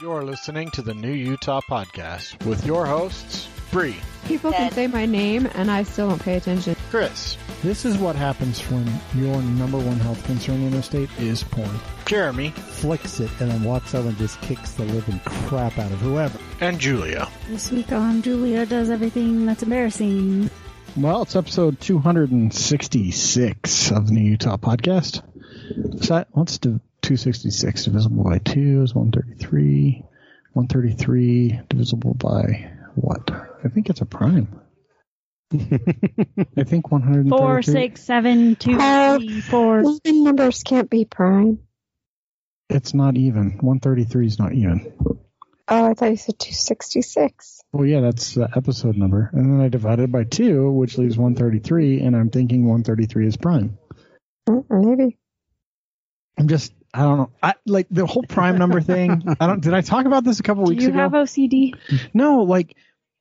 You're listening to the New Utah Podcast with your hosts, Bree, People can say my name and I still don't pay attention. Chris, This is what happens when your number one health concern in the state is porn. Jeremy, flicks it and then walks over and just kicks the living crap out of whoever. and Julia. This week on Julia does everything that's embarrassing. Well, it's episode 266 of the New Utah podcast. So that, what's the 266 divisible by 2 is 133. 133 divisible by what? I think it's a prime. I think 133. Four, six, seven, two, Oh. three, four. Even numbers can't be prime. It's not even. 133 is not even. Oh, I thought you said 266. Well, yeah, that's the episode number. And then I divide it by 2, which leaves 133, and I'm thinking 133 is prime. Mm, Maybe. I'm just, I don't know. I, like the whole prime number thing. I don't. Did I talk about this a couple Do weeks you ago? You have OCD? no, like,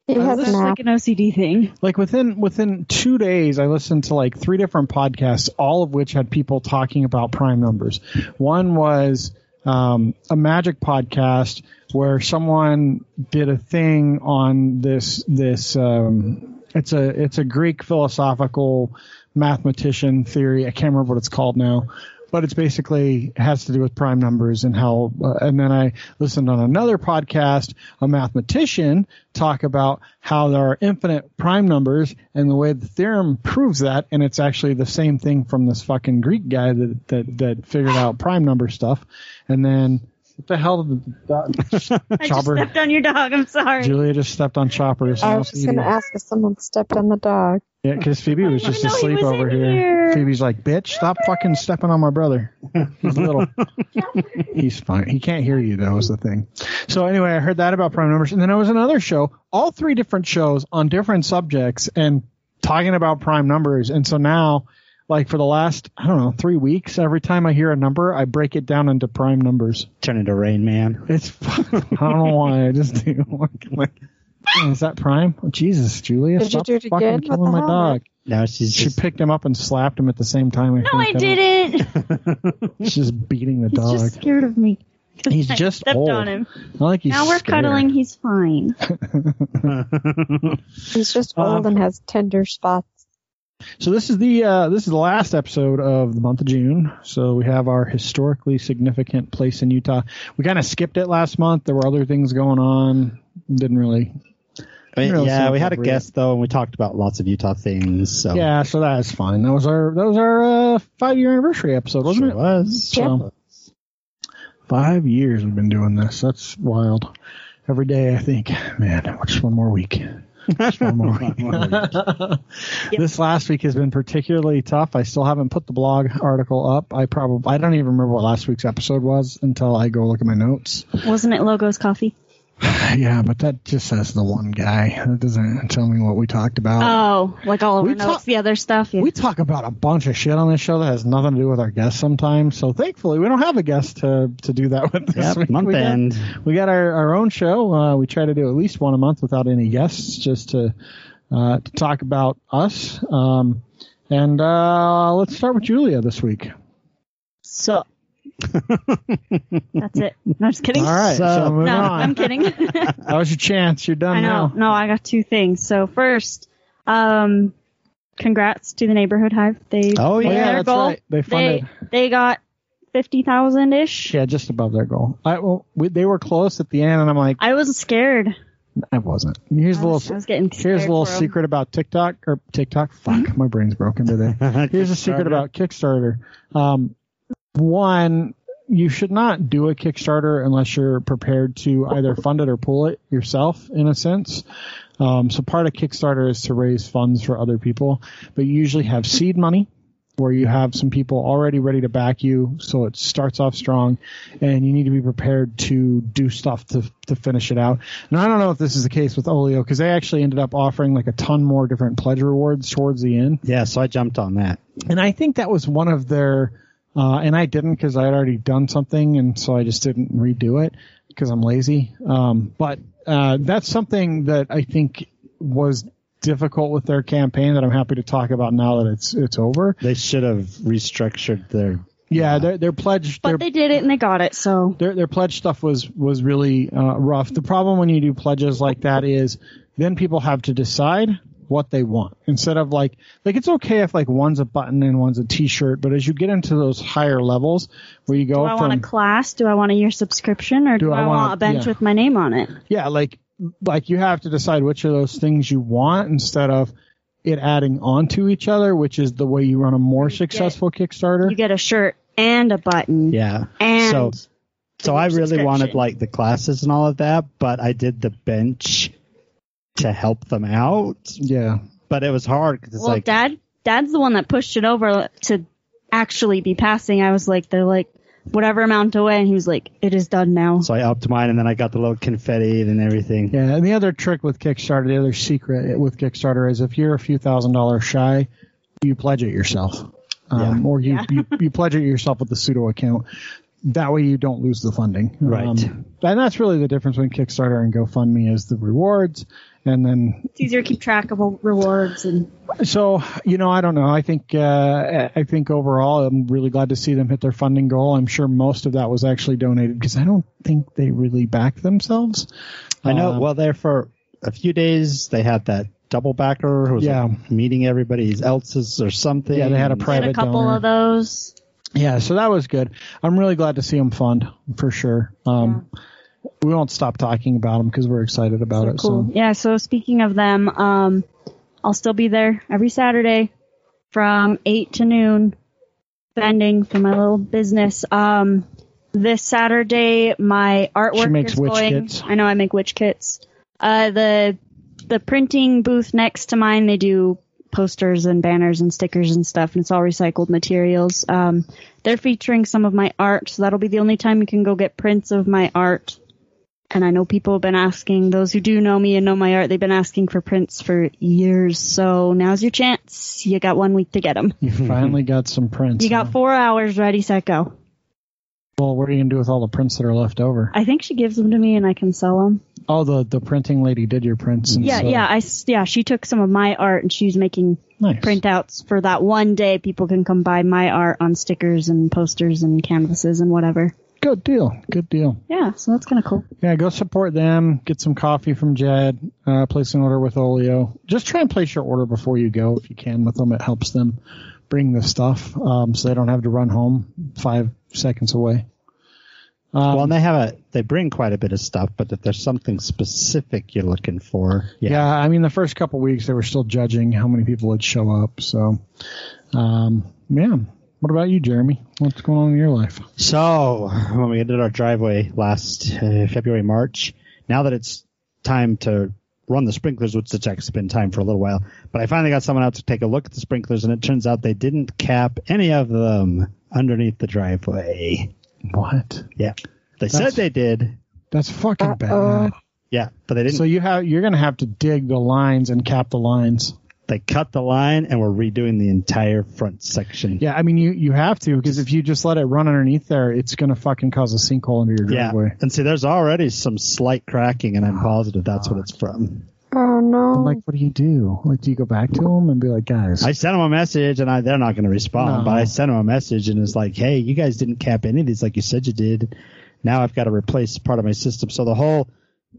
it has This an is app. like an OCD thing. like within within two days, I listened to like three different podcasts, all of which had people talking about prime numbers. One was um, a magic podcast where someone did a thing on this this. Um, it's a it's a Greek philosophical mathematician theory. I can't remember what it's called now. But it's basically has to do with prime numbers and how. Uh, and then I listened on another podcast, a mathematician talk about how there are infinite prime numbers and the way the theorem proves that. And it's actually the same thing from this fucking Greek guy that that, that figured out prime number stuff. And then what the hell did the I just stepped on your dog. I'm sorry. Julia just stepped on Chopper. So I was just going to ask if someone stepped on the dog. Yeah, because Phoebe was just know he asleep was over here. here. Phoebe's like, "Bitch, stop fucking stepping on my brother." He's little. He's fine. He can't hear you though. Is the thing. So anyway, I heard that about prime numbers, and then there was another show, all three different shows on different subjects and talking about prime numbers. And so now, like for the last I don't know three weeks, every time I hear a number, I break it down into prime numbers. Turn into Rain Man. It's I don't know why I just do. like, is that prime? Oh, Jesus, Julia, Did you do it fucking again? What killing the my hell, dog. Now she's She just picked him up and slapped him at the same time. No, I think. didn't. She's just beating the He's dog. just scared of me. He's I just stepped old. on him. I like he's now we're scared. cuddling. He's fine. He's just old Um, and has tender spots. So this is the uh, this is the last episode of the month of June. So we have our historically significant place in Utah. We kind of skipped it last month. There were other things going on. Didn't really. I mean, Real yeah, we had a guest though, and we talked about lots of Utah things. So Yeah, so that is fine. That was our that was our uh, five year anniversary episode, wasn't sure it? was. So five years we've been doing this. That's wild. Every day I think, man, just one more week. Just one more week. This last week has been particularly tough. I still haven't put the blog article up. I probably I don't even remember what last week's episode was until I go look at my notes. Wasn't it Logos Coffee? yeah, but that just says the one guy. That doesn't tell me what we talked about. Oh, like all of We our notes, talk- the other stuff. Yeah. We talk about a bunch of shit on this show that has nothing to do with our guests sometimes. So thankfully, we don't have a guest to to do that with this Yep, week. month we got, end. We got our, our own show. Uh, we try to do at least one a month without any guests, just to uh, to talk about us. Um, and uh, let's start with Julia this week. So. That's it. No, just kidding. All right, so, So- No, on. I'm kidding. that was your chance. You're done I know. now. No, I got two things. So first, um, congrats to the neighborhood hive. They Oh, made yeah, their that's goal. right. They funded. They they got fifty thousand ish. Yeah, just above their goal. I well, we, they were close at the end, and I'm like, I was scared. I wasn't. Here's I a was, little. I was getting Here's a little for 'em. secret about TikTok or TikTok. Fuck, my brain's broken today. Here's a secret about Kickstarter. Um, one, you should not do a Kickstarter unless you're prepared to either fund it or pull it yourself, in a sense. Um, so part of Kickstarter is to raise funds for other people, but you usually have seed money where you have some people already ready to back you, so it starts off strong, and you need to be prepared to do stuff to to finish it out. And I don't know if this is the case with Olio because they actually ended up offering like a ton more different pledge rewards towards the end, Yeah, so I jumped on that. and I think that was one of their. Uh, and I didn't because I had already done something, and so I just didn't redo it because I'm lazy. Um, but uh, that's something that I think was difficult with their campaign that I'm happy to talk about now that it's it's over. They should have restructured their Yeah, their their pledge But their they did it and they got it, so their their pledge stuff was was really uh, rough. The problem when you do pledges like that is then people have to decide what they want instead of like like it's okay if like one's a button and one's a t-shirt, but as you get into those higher levels where you go do I from want a class? Do I want a year subscription? Or do, Do I I, want want a- a bench yeah. with my name on it? yeah like like you have to decide which of those things you want instead of it adding onto each other, which is the way you run a more successful Kickstarter. You get a shirt and a button. Yeah. And so so I really wanted like the classes and all of that, but I did the bench to help them out. yeah. But it was hard because it's well, like dad, dad's the one that pushed it over to actually be passing. I was like, they're like whatever amount away, and he was like, it is done now. so I upped mine and then I got the little confetti and everything. Yeah, and the other trick with Kickstarter, the other secret with Kickstarter is if you're a few thousand dollars shy, you pledge it yourself. Um, or you, Yeah. you, you pledge it yourself with the pseudo account. That way you don't lose the funding. Right. Um, and that's really the difference between Kickstarter and GoFundMe is the rewards. And then, It's easier to keep track of rewards and so, you know, I don't know. I think, uh, I think overall, I'm really glad to see them hit their funding goal. I'm sure most of that was actually donated because I don't think they really back themselves. I know. Um, well, there for a few days they had that double backer who was Yeah. like meeting everybody else's or something. Yeah, they had a And- did private a couple donor. of those. Yeah, so that was good. I'm really glad to see them fund for sure. Um, We won't stop talking about them because we're excited about it. Cool. So Yeah. So speaking of them, um, I'll still be there every Saturday from eight to noon, vending for my little business. Um, this Saturday, my artwork is witch going. kits. I know I make witch kits. Uh, the the printing booth next to mine, they do posters and banners and stickers and stuff, and it's all recycled materials. Um, they're featuring some of my art, so that'll be the only time you can go get prints of my art. And I know people have been asking, those who do know me and know my art, they've been asking for prints for years. So now's your chance. You got one week to get them. you finally got some prints. You got four hours, ready, set, go. Well, what are you gonna do with all the prints that are left over? I think she gives them to me and I can sell them. Oh, the the printing lady did your prints. And Yeah, so- yeah, I, yeah, she took some of my art and she's making Nice. printouts for that one day. People can come buy my art on stickers and posters and canvases and whatever. Good deal. Good deal. Yeah, so that's kind of cool. Yeah, go support them. Get some coffee from Jed. Uh, place an order with Olio. Just try and place your order before you go if you can with them. It helps them bring the stuff um, so they don't have to run home five seconds away. Um, well, and they have a they bring quite a bit of stuff, but if there's something specific you're looking for, yeah, yeah. I mean, the first couple weeks they were still judging how many people would show up. So, um, yeah. What about you, Jeremy? What's going on in your life? So when we did our driveway last uh, February, March, now that it's time to run the sprinklers, which it's actually been time for a little while, but I finally got someone out to take a look at the sprinklers, and it turns out they didn't cap any of them underneath the driveway. What? Yeah, they That's- said they did. That's fucking bad. Uh-oh. Yeah, but they didn't. So you have you're gonna have to dig the lines and cap the lines. They cut the line, and we're redoing the entire front section. Yeah, I mean you you have to because if you just let it run underneath there, it's gonna fucking cause a sinkhole into your driveway. Yeah, driveway. and see, there's already some slight cracking, and I'm oh, positive that's what it's from. Oh I'm no. like, what do you do? Like, do you go back to them and be like, guys? I sent them a message, and I, they're not going to respond. No. But I sent them a message, and it's like, "Hey, you guys didn't cap any of these like you said you did. Now I've got to replace part of my system." So the whole,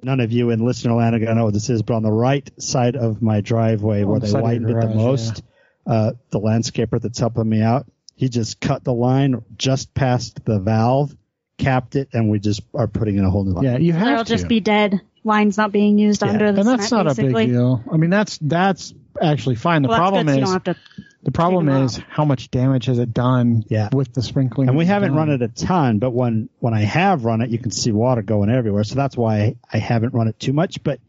none of you in listener land are going to know what this is, but on the right side of my driveway, On where the they side of your widened it the garage, most, uh, the landscaper that's helping me out, he just cut the line just past the valve, capped it, and we just are putting in a whole new line. yeah, you have It'll to. just be dead. Lines not being used Yeah. under the and that's cement, not basically. a big deal. I mean, that's that's actually fine. The Well, problem good, is don't to the problem take 'em is how much damage has it done Yeah. with the sprinkling. And we haven't you've run it a ton, but when when I have run it, you can see water going everywhere. So that's why I haven't run it too much. But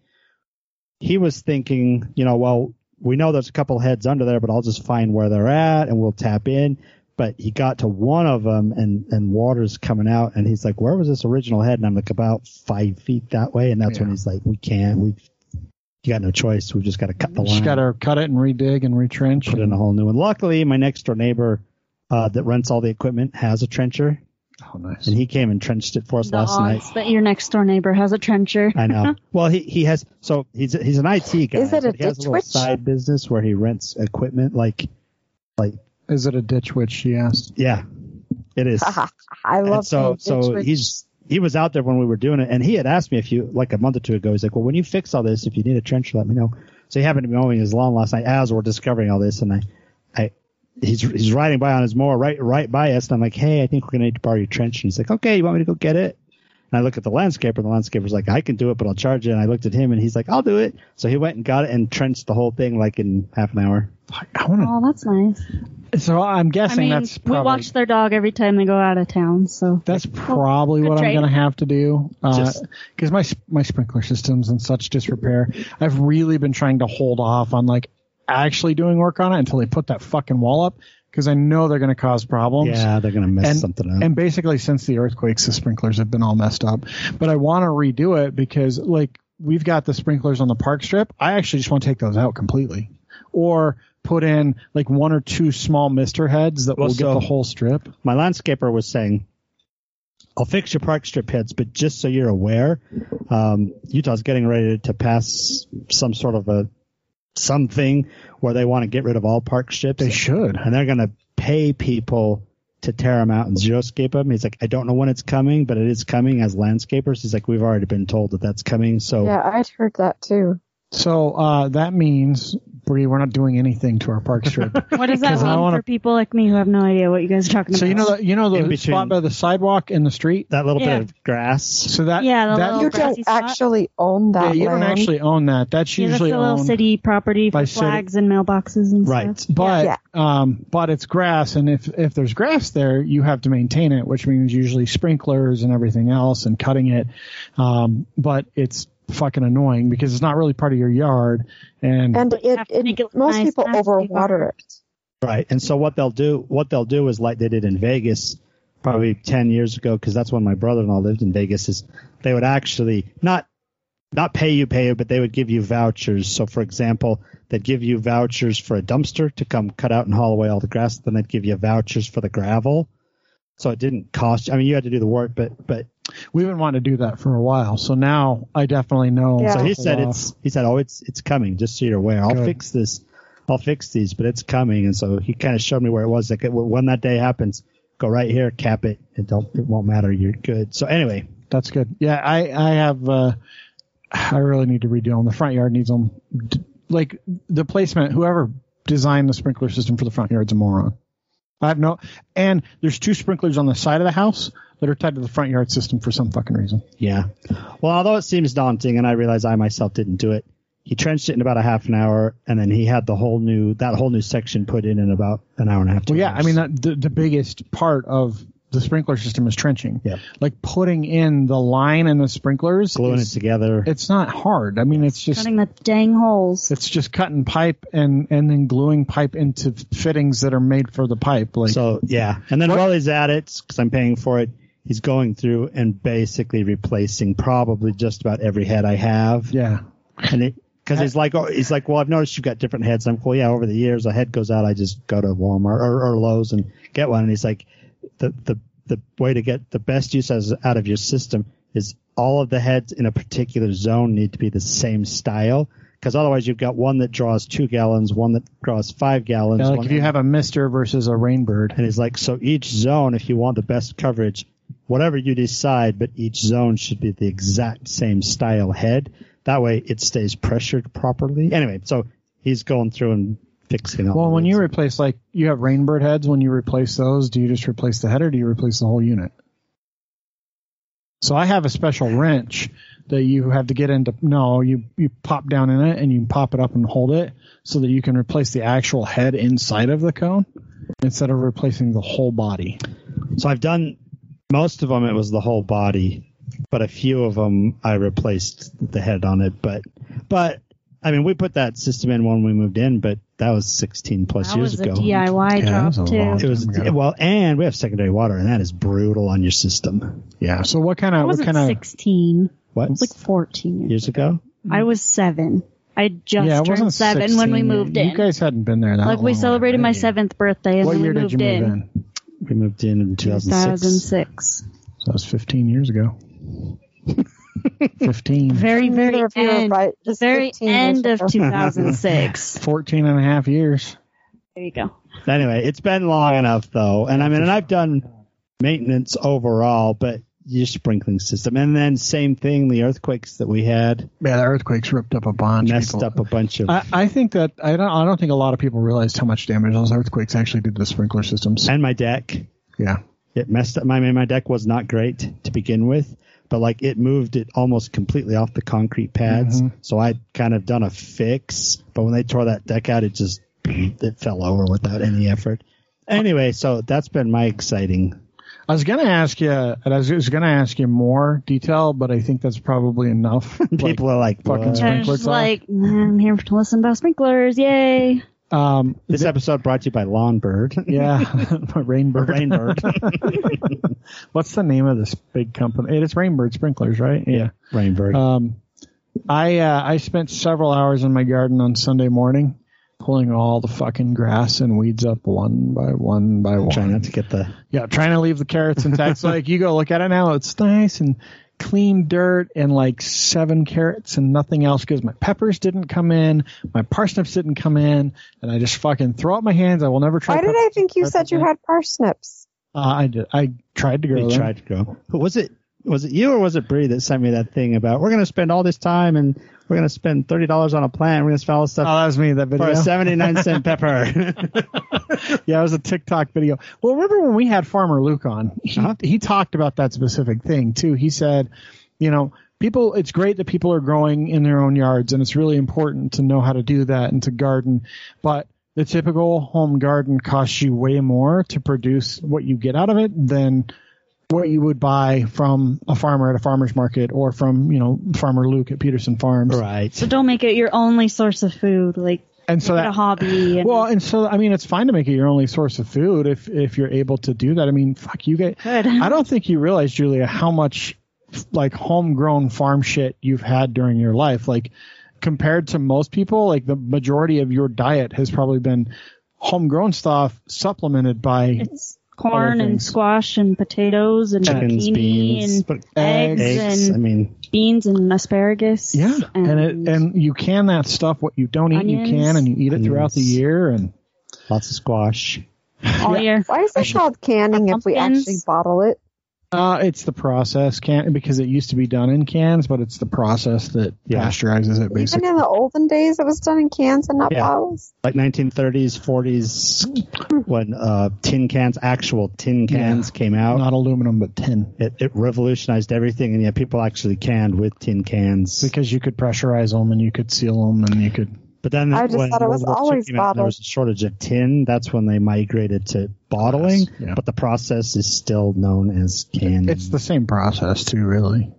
he was thinking, you know, well, we know there's a couple heads under there, but I'll just find where they're at and we'll tap in. But he got to one of them and and water's coming out, and he's like, "Where was this original head?" And I'm like, "About five feet that way." And that's when he's like, "We can't. We you got no choice. We've just got to cut the line." Just got to cut it and redig and retrench. put in a whole new one. Luckily, my next door neighbor uh, that rents all the equipment has a trencher, oh, nice. and he came and trenched it for us the last night. odds that your next door neighbor has a trencher. I know. well, he he has so he's he's an IT guy. Is it a but he has a little witch? side business where he rents equipment like like Is it a ditch witch? She asked. yeah. It is. I And love so so rich. he's he was out there when we were doing it, and he had asked me if you like a month or two ago. He's like, "Well, when you fix all this, if you need a trench, let me know." So he happened to be mowing his lawn last night as we're discovering all this, and I, I, he's he's riding by on his mower right right by us, and I'm like, "Hey, I think we're gonna need to borrow your trench." And he's like, "Okay, you want me to go get it?" And I look at the landscaper, and the landscaper's like, "I can do it, but I'll charge you." And I looked at him, and he's like, "I'll do it." So he went and got it and trenched the whole thing like in half an hour. I want Oh, that's nice. So I'm I guessing mean, that's we probably watch their dog every time they go out of town, so that's probably good what I'm trade. going to have to do uh, Just- because my my sprinkler systems and such disrepair. I've really been trying to hold off on like actually doing work on it until they put that fucking wall up because I know they're going to cause problems. Yeah, they're gonna mess and, something up. And basically, since the earthquakes, the sprinklers have been all messed up. But I want to redo it because, like, we've got the sprinklers on the park strip. I actually just want to take those out completely, or put in like one or two small mister heads that Well, will so- get the whole strip. my landscaper was saying, I'll fix your park strip heads, but just so you're aware, um, Utah's getting ready to pass some sort of a something where they want to get rid of all park strips, They should. and they're going to pay people to tear them out and xeriscape them. He's like, I don't know when it's coming, but it is coming as landscapers. He's like, we've already been told that that's coming. So yeah, I'd heard that too. So uh, that means, Bree, we're not doing anything to our park strip. what does that 'Cause I mean wanna- for people like me who have no idea what you guys are talking so about? So you know the you know the between- spot by the sidewalk in the street. that little Yeah. bit of grass. So that Yeah, the that, You don't spot? actually own yeah, that you don't actually own that. That's yeah, that's usually the little owned city property by for city- flags and mailboxes and Right. stuff. but Yeah. um, but it's grass, and if if there's grass there, you have to maintain it, which means usually sprinklers and everything else and cutting it. Um, but it's fucking annoying because it's not really part of your yard, and, And it, have to make it it most nice, people overwater it. Right. And so what they'll do, what they'll do is like they did in Vegas probably 10 years ago, because that's when my brother-in-law lived in Vegas, is they would actually not, not pay you, pay you, but they would give you vouchers. So for example, they'd give you vouchers for a dumpster to come cut out and haul away all the grass. Then they'd give you vouchers for the gravel. So it didn't cost you. I mean, you had to do the work, but, but we've been wanting to do that for a while. So now I definitely know. Yeah. so he said hold it's, he said, oh, it's, it's coming, just so you're aware. I'll Good. fix this. I'll fix these, but it's coming. And so he kind of showed me where it was. Like when that day happens, go right here, cap it. It don't, it won't matter. You're good. So anyway, That's good. Yeah, I I have. Uh, I really need to redo them. The front yard needs them. D- Like the placement, whoever designed the sprinkler system for the front yard's a moron. I have no. And there's two sprinklers on the side of the house that are tied to the front yard system for some fucking reason. yeah. Well, although it seems daunting and I realize I myself didn't do it, he trenched it in about a half an hour and then he had the whole new, that whole new section put in in about an hour and a half. Well, yeah, I mean that, the the biggest part of the sprinkler system is trenching. Yeah. Like putting in the line and the sprinklers. gluing it together. It's not hard. I mean, it's just Cutting the dang holes. it's just cutting pipe and and then gluing pipe into fittings that are made for the pipe. Like So yeah, and then What- while he's at it, because I'm paying for it, he's going through and basically replacing probably just about every head I have. yeah. And it because he's like, oh, he's like, well, I've noticed you've got different heads. I'm well, yeah. Over the years, a head goes out, I just go to Walmart or, or Lowe's and get one. And he's like, the the the way to get the best use out of your system is all of the heads in a particular zone need to be the same style. Because otherwise, you've got one that draws two gallons, one that draws five gallons. Yeah, like if you have a Mister versus a Rainbird. and he's like, so each zone, if you want the best coverage, whatever you decide, but each zone should be the exact same style head. That way it stays pressured properly. Anyway, so he's going through and fixing all Well, when you replace like you have Rainbird heads, when you replace those, do you just replace the head or do you replace the whole unit? So I have a special wrench that you have to get into. No, you you pop down in it and you pop it up and hold it so that you can replace the actual head inside of the cone instead of replacing the whole body. So I've done most of them. It was the whole body, but a few of them I replaced the head on it. But, but I mean, we put that system in when we moved in, but that was 16 plus That years was a ago. DIY Yeah, that was job a too. long- It was ago. well, and we have secondary water, and that is brutal on your system. Yeah. So what kind of what wasn't kind of 16. What I was like 14 years. years ago? I was seven. I just yeah, it turned wasn't seven when we moved in. You guys hadn't been there that long. like we long celebrated my seventh birthday and What then year we did you moved move in. in? We moved in in 2006. 2006. So that was 15 years ago. 15. Very, very Neither of you are end, right. Just very end of ago. 2006. 14 and a half years. there you go. Anyway, it's been long enough though, and I mean, and I've done maintenance overall, but your sprinkling system. And then same thing, the earthquakes that we had Yeah, the earthquakes ripped up a bunch. messed People- up a bunch of I, I think that I don't. I don't think a lot of people realized how much damage those earthquakes actually did to the sprinkler systems. and my deck. Yeah, It messed up. My my deck was not great to begin with, but like it moved it almost completely off the concrete pads. Mhm. So I'd kind of done a fix, but when they tore that deck out, it just it fell over without any effort. Anyway, so that's been my exciting. I was gonna ask you. and I was, was gonna ask you more detail, but I think that's probably enough. People are like, fucking "What?" And Sprinkler it's just talk? like, "Mm, I'm here to listen about sprinklers. Yay. Um, This episode brought to you by Lawnbird. yeah, Rainbird. Rainbird. What's the name of this big company? It's Rainbird Sprinklers, right? Yeah. Rainbird. Um, I uh, I spent several hours in my garden on Sunday morning, pulling all the fucking grass and weeds up one by one by one. Trying not to get the Yeah, trying to leave the carrots intact. so like you go look at it now, it's nice and clean dirt and like seven carrots and nothing else because my peppers didn't come in, my parsnips didn't come in, and I just fucking throw up my hands. I will never try. Why did I think you said you had parsnips? Uh, I did. I tried to grow we them. tried to go. Was it was it you or was it Bree that sent me that thing about we're gonna spend all this time and we're gonna spend thirty dollars on a plant, we're gonna spend all this Oh, stuff that was me. That video for a seventy nine cent pepper. yeah, it was a TikTok video. Well, remember when we had Farmer Luke on? He, Uh-huh. he talked about that specific thing too. He said, you know, people, it's great that people are growing in their own yards, and it's really important to know how to do that and to garden. But the typical home garden costs you way more to produce what you get out of it than what you would buy from a farmer at a farmer's market or from, you know, Farmer Luke at Peterson Farms. right. So don't make it your only source of food. Like, And so get that a hobby. And Well, and so I mean, it's fine to make it your only source of food if if you're able to do that. I mean, fuck, you get. Good. I don't think you realize, Julia, how much like homegrown farm shit you've had during your life. Like compared to most people, like the majority of your diet has probably been homegrown stuff supplemented by it's corn and squash and potatoes and Chickens, zucchini beans, and but eggs, eggs. I and mean, beans and asparagus. yeah, and and, it and you can that stuff. What you don't eat, you can, and you eat it throughout the year. And lots of squash. all yeah. year. Why is it called canning if we actually bottle it? Uh, it's the process can because it used to be done in cans, but it's the process that Yeah. pasteurizes it Even in the olden days, it was done in cans and not Yeah. bottles. Like 1930s, 40s, when uh, tin cans, actual tin cans came out. Not aluminum, but tin. It, it revolutionized everything, and yeah, people actually canned with tin cans. Because you could pressurize them and you could seal them and you could. But then I just when thought it was World War II always came out, there was a shortage of tin. That's when they migrated to bottling. Glass, yeah. But the process is still known as canning. It's the same process too, really.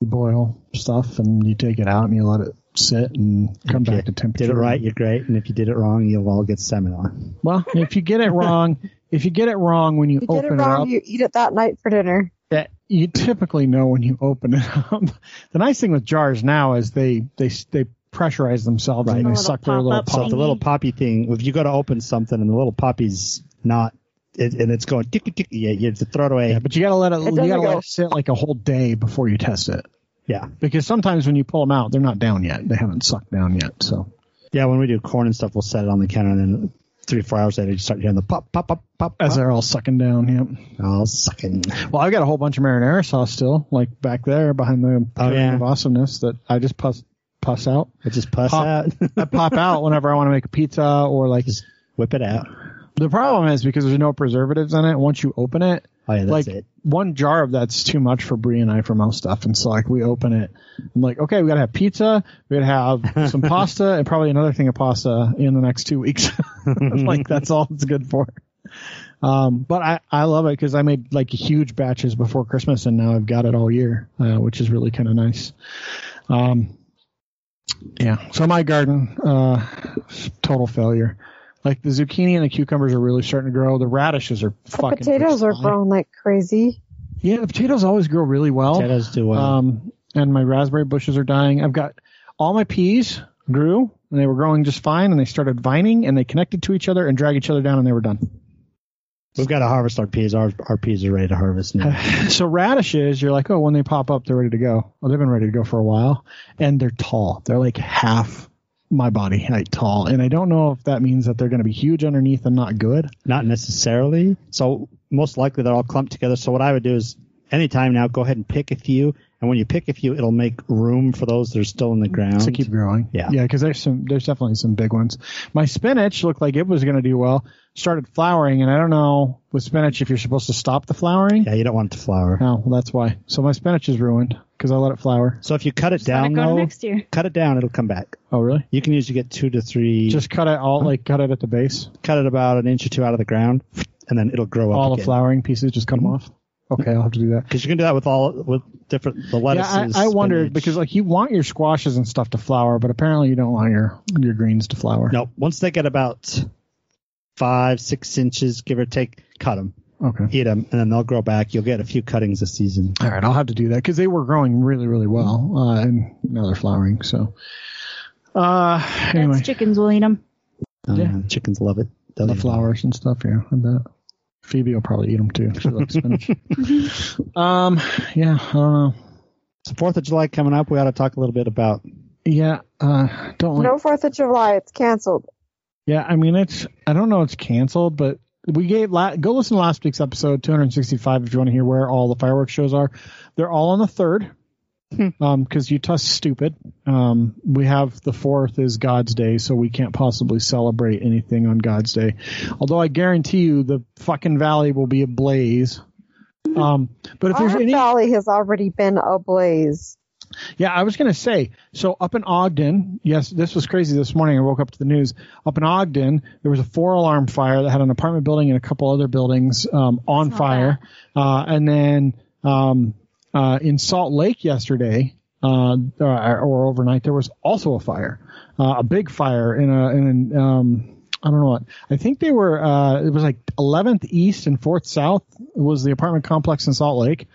You boil stuff and you take it out and you let it sit and come If back to temperature. Did it right, you're great, and if you did it wrong, you'll all get seminar. Well, if you get it wrong, if you get it wrong when you, You open it it, wrong, up, you eat it that night for dinner. that you typically know when you open it up. The nice thing with jars now is they they they pressurize themselves Right. and they little suck their little pop-up So the little poppy thing, if you go to open something and the little poppy's not, it, and it's going tick tick tick, yeah, you have to throw it away. Yeah, but you gotta let it, It you gotta let it sit like a whole day before you test it. Yeah, Because sometimes when you pull them out, they're not down yet. They haven't sucked down yet. So yeah. When we do corn and stuff, we'll set it on the counter, and then three or four hours later, you start hearing the pop pop pop pop. as pop. they're all sucking down, yep. all sucking. Well, I've got a whole bunch of marinara sauce still, like back there behind the Oh, curtain yeah. of awesomeness that I just puss puss out. It just puss Pop. out. I pop out whenever I want to make a pizza or like. Just whip it out. The problem is because there's no preservatives in it. Once you open it, Oh yeah, that's like it. one jar of that's too much for Bree and I for most stuff. And so like we open it, I'm like, okay, we gotta have pizza, we gotta have some pasta, and probably another thing of pasta in the next two weeks. like that's all it's good for. Um, but I, I love it because I made like huge batches before Christmas and now I've got it all year, uh, which is really kind of nice. Um, yeah. So my garden, uh, total failure. Like the zucchini and the cucumbers are really starting to grow. The radishes are The fucking. potatoes are growing like crazy. Yeah, the potatoes always grow really well. Potatoes do well. Um, and my raspberry bushes are dying. I've got all my peas grew and they were growing just fine and they started vining and they connected to each other and drag each other down and they were done. We've got to harvest our peas. Our our peas are ready to harvest now. so radishes, you're like, oh, when they pop up, they're ready to go. Well, they've been ready to go for a while and they're tall. They're like half my body height tall. And I don't know if that means that they're going to be huge underneath and not good. Not necessarily. So most likely they're all clumped together. So what I would do is anytime now, go ahead and pick a few. And when you pick a few, it'll make room for those that are still in the ground. to keep growing. Yeah. yeah, because there's some, there's definitely some big ones. My spinach looked like it was going to do well. Started flowering, and I don't know with spinach if you're supposed to stop the flowering. Yeah, you don't want it to flower. Oh, well, that's why. So my spinach is ruined because I let it flower. So if you cut it Let down it go though, next year. cut it down, it'll come back. Oh, really? You can usually get two to three. Just cut it all, like cut it at the base. cut it about an inch or two out of the ground, and then it'll grow up All the again. flowering pieces, just cut them off. Okay, I'll have to do that. Because you can do that with all with different the Yeah, lettuces. I, I wondered spinach. because like you want your squashes and stuff to flower, but apparently you don't want your your greens to flower. no, once they get about five six inches, give or take, cut them, Okay. eat them, and then they'll grow back. You'll get a few cuttings this season. All right, I'll have to do that because they were growing really, really well, uh, and now they're flowering. So, uh, anyway, That's chickens will eat them. Oh, Yeah. yeah, chickens love it. They'll the eat 'em. flowers and stuff. Yeah, I bet. Phoebe will probably eat them too. She loves spinach. um, yeah, I don't know. So Fourth of July coming up. We ought to talk a little bit about. Yeah, uh, don't like. No Fourth of July. It's canceled. Yeah, I mean it's. I don't know. It's canceled, but we gave. La- go listen to last week's episode 265 if you want to hear where all the fireworks shows are. They're all on the third. Um, because Utah's stupid. Um, we have the fourth is God's Day, so we can't possibly celebrate anything on God's Day. Although I guarantee you, the fucking valley will be ablaze. Um, but if there's Our any, valley has already been ablaze. yeah, I was going to say, so up in Ogden, yes, this was crazy this morning. I woke up to the news. Up in Ogden, there was a four alarm fire that had an apartment building and a couple other buildings um, on fire. Uh, and then um, uh, in Salt Lake yesterday, uh, or, or overnight, there was also a fire, uh, a big fire in a, in an, um, I don't know what. I think they were. Uh, it was like 11th East and 4th South was the apartment complex in Salt Lake.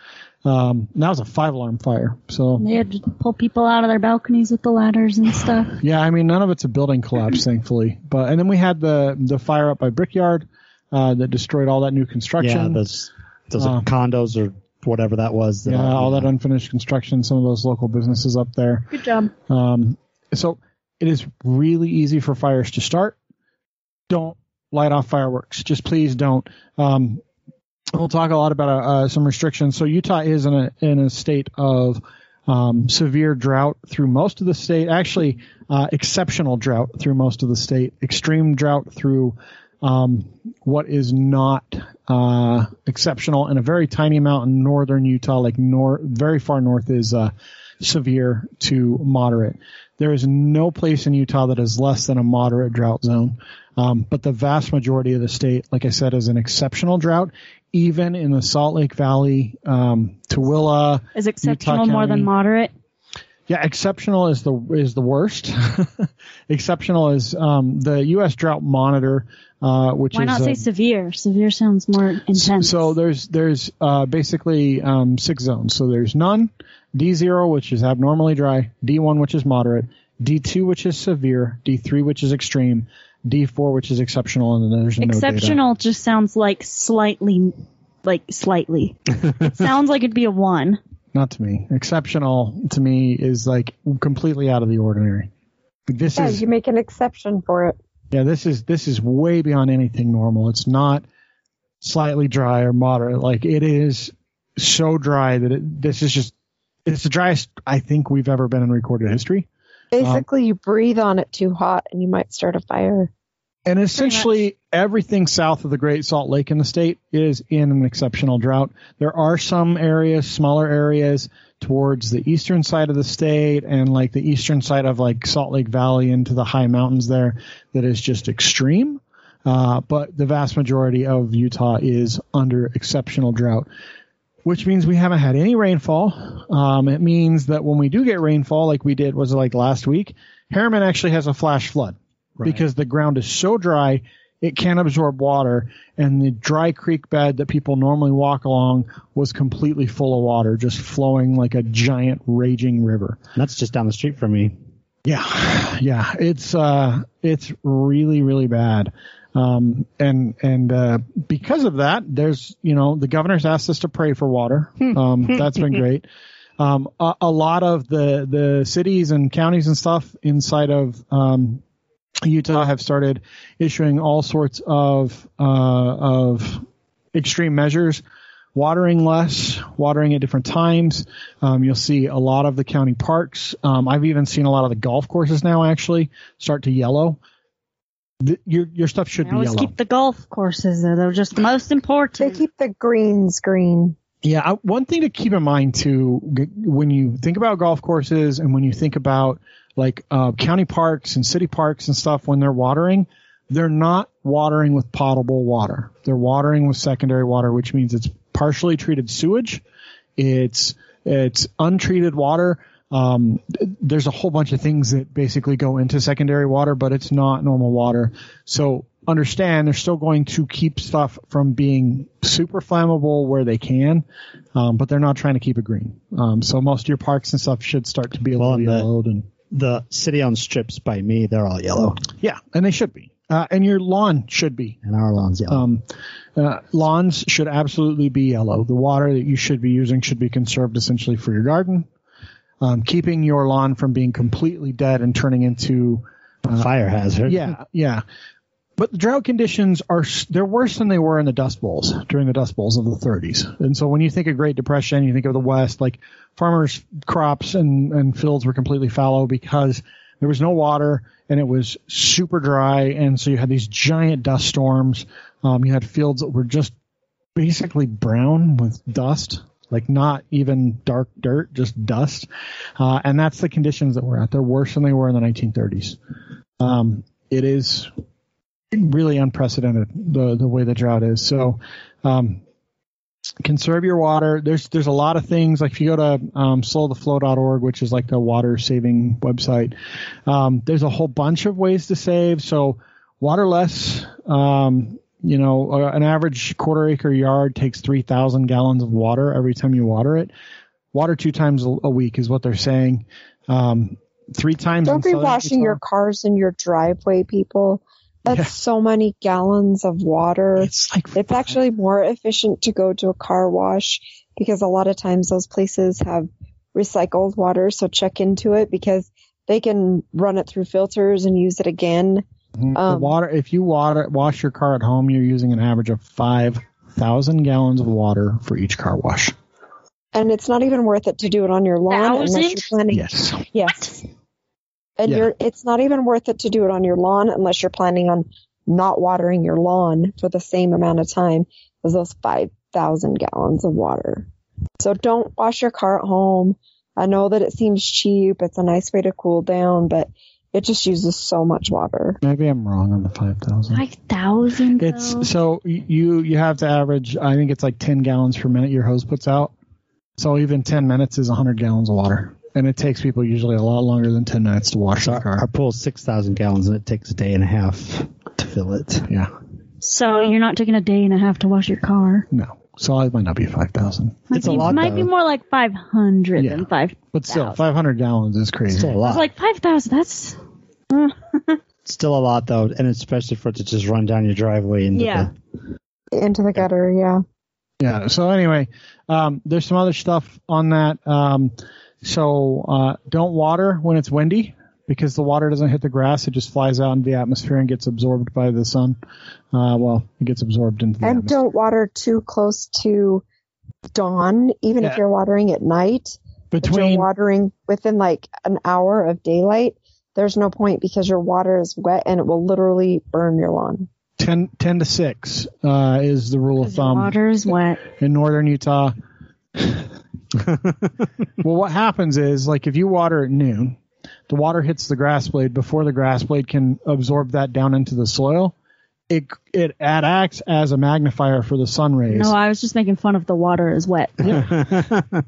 Um, that was a five alarm fire. So They had to pull people out of their balconies with the ladders and stuff. yeah, I mean none of it's a building collapse, thankfully. But and then we had the the fire up by Brickyard uh, that destroyed all that new Yeah, construction. those those Uh, are condos or whatever that was. yeah, all that unfinished construction. Some of those local businesses up there. Good job. Um, so it is really easy for fires to start. Don't light off fireworks. Just please don't. Um, we'll talk a lot about uh, uh, some restrictions. So Utah is in a in a state of um, severe drought through most of the state. Actually, uh, exceptional drought through most of the state. Extreme drought through um, what is not uh, exceptional, and a very tiny amount in northern Utah, like nor very far north, is uh, severe to moderate. There is no place in Utah that is less than a moderate drought zone. Um, but the vast majority of the state, like I said, is an exceptional drought. Even in the Salt Lake Valley, um, Tooele, Is exceptional more County. than moderate? Yeah, exceptional is the is the worst. exceptional is um, the U.S. Drought Monitor, uh, which is Why is not a- say severe? Severe sounds more intense. so there's there's uh, basically um, six zones. So there's none, D0 which is abnormally dry, D1 which is moderate, D2 which is severe, D3 which is extreme, D4 which is exceptional, and then there's no data. exceptional just sounds like slightly, like slightly. it sounds like it'd be a one. Not to me. Exceptional to me is like completely out of the ordinary. This Yeah, is you make an exception for it. yeah. This is this is way beyond anything normal. It's not slightly dry or moderate. Like it is so dry that it, this is just it's the driest I think we've ever been in recorded history. Basically, you breathe on it too hot and you might start a fire. And essentially, everything south of the Great Salt Lake in the state is in an exceptional drought. There are some areas, smaller areas towards the eastern side of the state and like the eastern side of like Salt Lake Valley into the high mountains there that is just extreme. Uh, but the vast majority of Utah is under exceptional drought, which means we haven't had any rainfall. Um, it means that when we do get rainfall, like we did, was it like last week? Herriman actually has a flash flood because the ground is so dry it can't absorb water and the dry creek bed that people normally walk along was completely full of water just flowing like a giant raging river. That's just down the street from me. yeah. Yeah. It's uh it's really really bad. Um and and uh because of that there's you know the governor's asked us to pray for water. Um that's been great. Um a, a lot of the the cities and counties and stuff inside of um Utah have started issuing all sorts of uh, of extreme measures. Watering less, watering at different times. Um, you'll see a lot of the county parks. Um, I've even seen a lot of the golf courses now actually start to yellow. The, your your stuff should I be always yellow. keep the golf courses. They're they're just the most important. They keep the greens green. Yeah, I, one thing to keep in mind too, g- when you think about golf courses and when you think about like uh, county parks and city parks and stuff, when they're watering, they're not watering with potable water. They're watering with secondary water, which means it's partially treated sewage. It's it's untreated water. Um, there's a whole bunch of things that basically go into secondary water, but it's not normal water. So understand they're still going to keep stuff from being super flammable where they can, um, but they're not trying to keep it green. Um, so most of your parks and stuff should start to be a Well, little yellowed and The city-owned strips by me, they're all yellow, yeah, and they should be. Uh, and your lawn should be. and our lawn's yellow. Um, uh, lawns should absolutely be yellow. The water that you should be using should be conserved essentially for your garden. Um, keeping your lawn from being completely dead and turning into Fire hazard. yeah, yeah. But the drought conditions are they're worse than they were in the Dust Bowls during the Dust Bowls of the 30s. And so when you think of Great Depression, you think of the West, like farmers' crops and and fields were completely fallow because there was no water and it was super dry, and so you had these giant dust storms. Um, you had fields that were just basically brown with dust, like not even dark dirt, just dust. Uh, and that's the conditions that we're at. They're worse than they were in the 1930s. Um, it is really unprecedented the the way the drought is. So, um, conserve your water. There's there's a lot of things like if you go to um, slowtheflow.org, which is like the water saving website. Um, there's a whole bunch of ways to save. So, water less. Um, you know, uh, an average quarter acre yard takes 3,000 gallons of water every time you water it. Water two times a week is what they're saying. Um, three times. Don't be washing Utah. your cars in your driveway, people. That's Yeah. so many gallons of water. It's like It's actually more efficient to go to a car wash because a lot of times those places have recycled water. So check into it because they can run it through filters and use it again. Mhm. the Um, water. If you water wash your car at home, you're using an average of five thousand gallons of water for each car wash. And it's not even worth it to do it on your lawn unless you're planning. Yes. Yes. And Yeah. you're it's not even worth it to do it on your lawn unless you're planning on not watering your lawn for the same amount of time as those 5,000 gallons of water. So don't wash your car at home. I know that it seems cheap. It's a nice way to cool down, but it just uses so much water. Maybe I'm wrong on the five thousand. Five thousand. It's so you you have to average. I think it's like ten gallons per minute your hose puts out. So even ten minutes is hundred gallons of water, and it takes people usually a lot longer than ten minutes to wash their Our, car. our pool's 6,000 gallons, and it takes a day and a half to fill it. Yeah. so you're not taking a day and a half to wash your car. No. So it might not be five thousand, Might It's a be, lot, Might be though. more like five hundred Yeah. than five. but still, five hundred gallons is crazy. Still a I lot. was like five thousand. That's Still a lot, though, and especially for it to just run down your driveway into Yeah. the Into the gutter, yeah. Yeah. So anyway, um, there's some other stuff on that. Um, so uh, don't water when it's windy because the water doesn't hit the grass; it just flies out into the atmosphere and gets absorbed by the sun. Uh, well, it gets absorbed into the And atmosphere. don't water too close to dawn, even Yeah. if you're watering at night. If you're Between watering within like an hour of daylight, there's no point because your water is wet and it will literally burn your lawn. 10, 10 to six uh, is the rule of thumb water is wet. in northern Utah. well, what happens is, like, if you water at noon, the water hits the grass blade before the grass blade can absorb that down into the soil. It it, acts as a magnifier for the sun rays. No, I was just making fun of the water is wet. I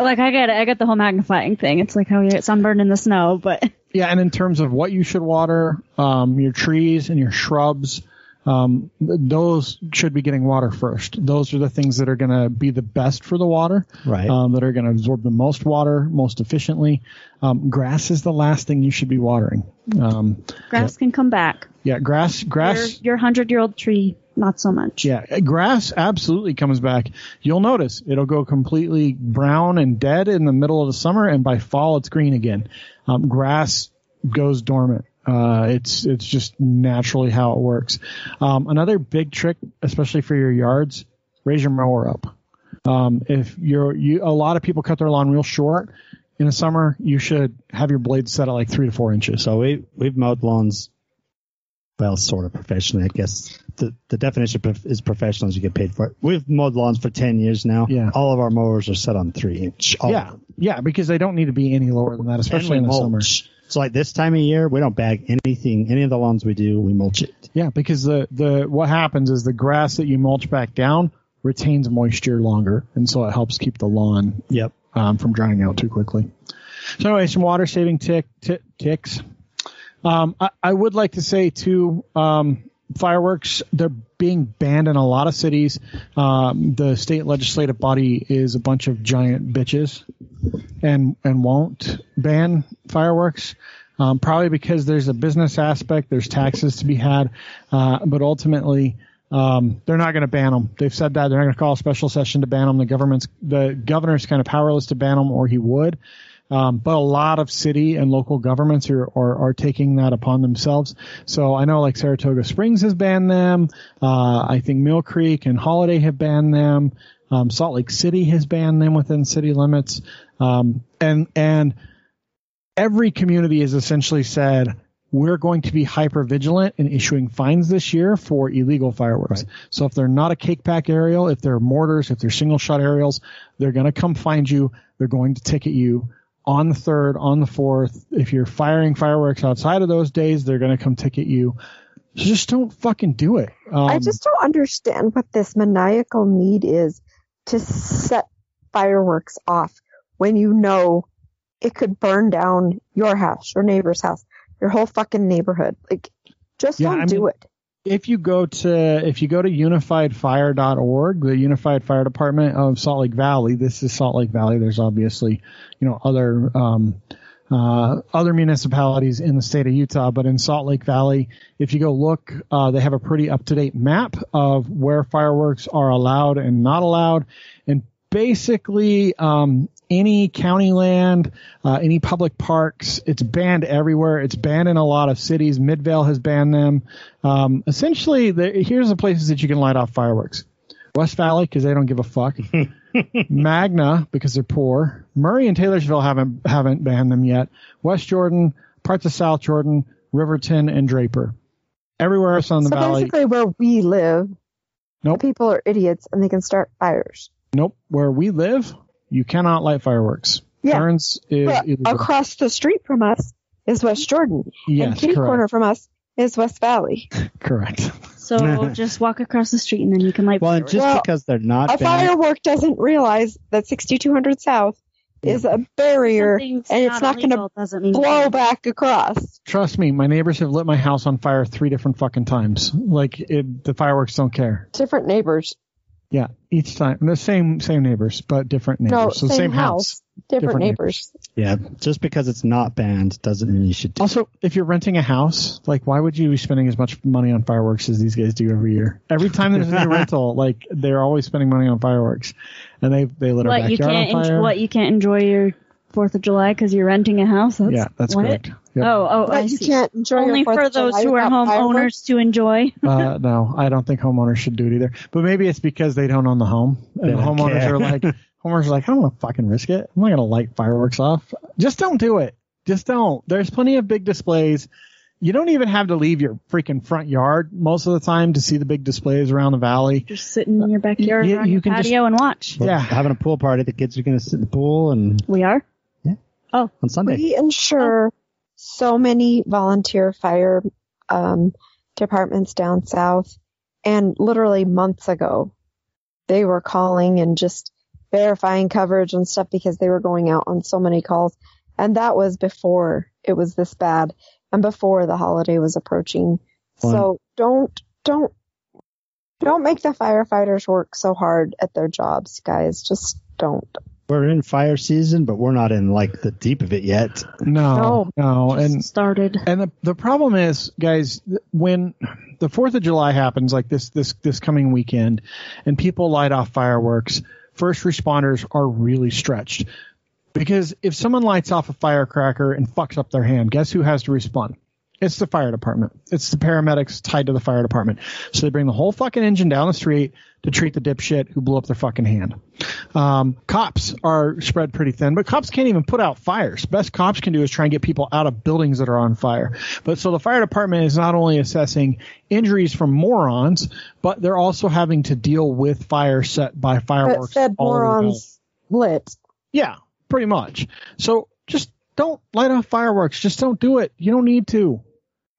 like I get it. I get the whole magnifying thing. It's like how you get sunburned in the snow, but Yeah, and in terms of what you should water, um, your trees and your shrubs, um, those should be getting water first. Those are the things that are going to be the best for the water, right. um, that are going to absorb the most water most efficiently. Um, grass is the last thing you should be watering. Um, grass can come back. yeah, grass, grass. Your your hundred year old tree, not so much. Yeah, grass absolutely comes back. You'll notice it'll go completely brown and dead in the middle of the summer, and by fall it's green again. Um, grass goes dormant. Uh, it's it's just naturally how it works. Um, another big trick, especially for your yards, raise your mower up. Um, if you're you, a lot of people cut their lawn real short in the summer, you should have your blades set at like three to four inches. So we we've mowed lawns, well, sort of professionally, I guess. The the definition of is professional as you get paid for it. We've mowed lawns for ten years now. Yeah. All of our mowers are set on three inch. yeah, yeah, because they don't need to be any lower than that, especially in the we summer. So like this time of year, we don't bag anything. Any of the lawns we do, we mulch it. Yeah, because the the what happens is the grass that you mulch back down retains moisture longer, and so it helps keep the lawn Yep. um, from drying out too quickly. So anyway, some water saving tick, tick ticks. Um, I, I would like to say too, um, fireworks they're being banned in a lot of cities. Um, the state legislative body is a bunch of giant bitches, and and won't ban fireworks. Um, probably because there's a business aspect, there's taxes to be had, uh, but ultimately um, they're not going to ban them. They've said that they're not going to call a special session to ban them. The government's the governor's kind of powerless to ban them, or he would. Um, but a lot of city and local governments are, are, are taking that upon themselves. So I know like Saratoga Springs has banned them. Uh, I think Mill Creek and Holladay have banned them. Um, Salt Lake City has banned them within city limits. Um, and, and every community has essentially said, we're going to be hyper vigilant in issuing fines this year for illegal fireworks. So if they're not a cake pack aerial, if they're mortars, if they're single shot aerials, they're going to come find you. They're going to ticket you on the third, on the fourth. If you're firing fireworks outside of those days, they're going to come ticket you. So just don't fucking do it. Um, I just don't understand what this maniacal need is to set fireworks off when you know it could burn down your house, your neighbor's house, your whole fucking neighborhood. Like, just Yeah, don't I do mean- it. If you go to if you go to unifiedfire.org, the Unified Fire Department of Salt Lake Valley, this is Salt Lake Valley. There's obviously you know other um, uh, other municipalities in the state of Utah, but in Salt Lake Valley, if you go look, uh, they have a pretty up to date map of where fireworks are allowed and not allowed, and basically um, any county land, uh, any public parks, it's banned everywhere. It's banned in a lot of cities. Midvale has banned them. Um, essentially, the, here's the places that you can light off fireworks: West Valley because they don't give a fuck. Magna because they're poor. Murray and Taylorsville haven't haven't banned them yet. West Jordan, parts of South Jordan, Riverton, and Draper. Everywhere else on the so valley. basically, where we live, Nope. people are idiots and they can start fires. Nope. Where we live, you cannot light fireworks. Yeah. Burns is But across the street from us is West Jordan, and yes, kitty corner from us is West Valley. Correct. So just walk across the street and then you can light Well, and fireworks. just Well, because they're not A banned, firework doesn't realize that 6200 South is a barrier Something's and it's not going to illegal doesn't blow back across. Trust me, my neighbors have lit my house on fire three different fucking times. Like it, the fireworks don't care. Different neighbors. Yeah, each time the same same neighbors, but different neighbors. No, so same, same house, different, different neighbors. yeah, just because it's not banned doesn't mean you should. Do Also, if you're renting a house, like why would you be spending as much money on fireworks as these guys do every year? Every time there's a new rental, like they're always spending money on fireworks, and they they lit our What you backyard can't on enjoy, fire. what you can't enjoy your Fourth of July because you're renting a house. That's, yeah, that's what? correct. Yep. Oh, oh, I But you see. can't enjoy Only your for those who are homeowners to enjoy. Uh, no, I don't think homeowners should do it either. But maybe it's because they don't own the home, and the homeowners care. are like, homeowners are like, I don't want to fucking risk it. I'm not gonna light fireworks off. Just don't do it. Just don't. There's plenty of big displays. You don't even have to leave your freaking front yard most of the time to see the big displays around the valley. Just sitting in your backyard Yeah, on you your can just- patio and watch. Yeah. having a pool party. The kids are going to sit in the pool and We are. On Sunday. We insure so many volunteer fire um, departments down south, and literally months ago, they were calling and just verifying coverage and stuff because they were going out on so many calls, and that was before it was this bad and before the holiday was approaching. Well, So don't don't don't make the firefighters work so hard at their jobs, guys. Just don't. We're in fire season, but we're not in like the deep of it yet. No, no, and started. And the the problem is, guys, when the Fourth of July happens, like this this this coming weekend, and people light off fireworks, first responders are really stretched because if someone lights off a firecracker and fucks up their hand, guess who has to respond? It's the fire department. It's the paramedics tied to the fire department. So they bring the whole fucking engine down the street to treat the dipshit who blew up their fucking hand. Um, cops are spread pretty thin, but cops can't even put out fires. Best cops can do is try and get people out of buildings that are on fire. But so the fire department is not only assessing injuries from morons, but they're also having to deal with fire set by fireworks. said over the morons lit. Yeah, pretty much. So just don't light off fireworks. Just don't do it. You don't need to.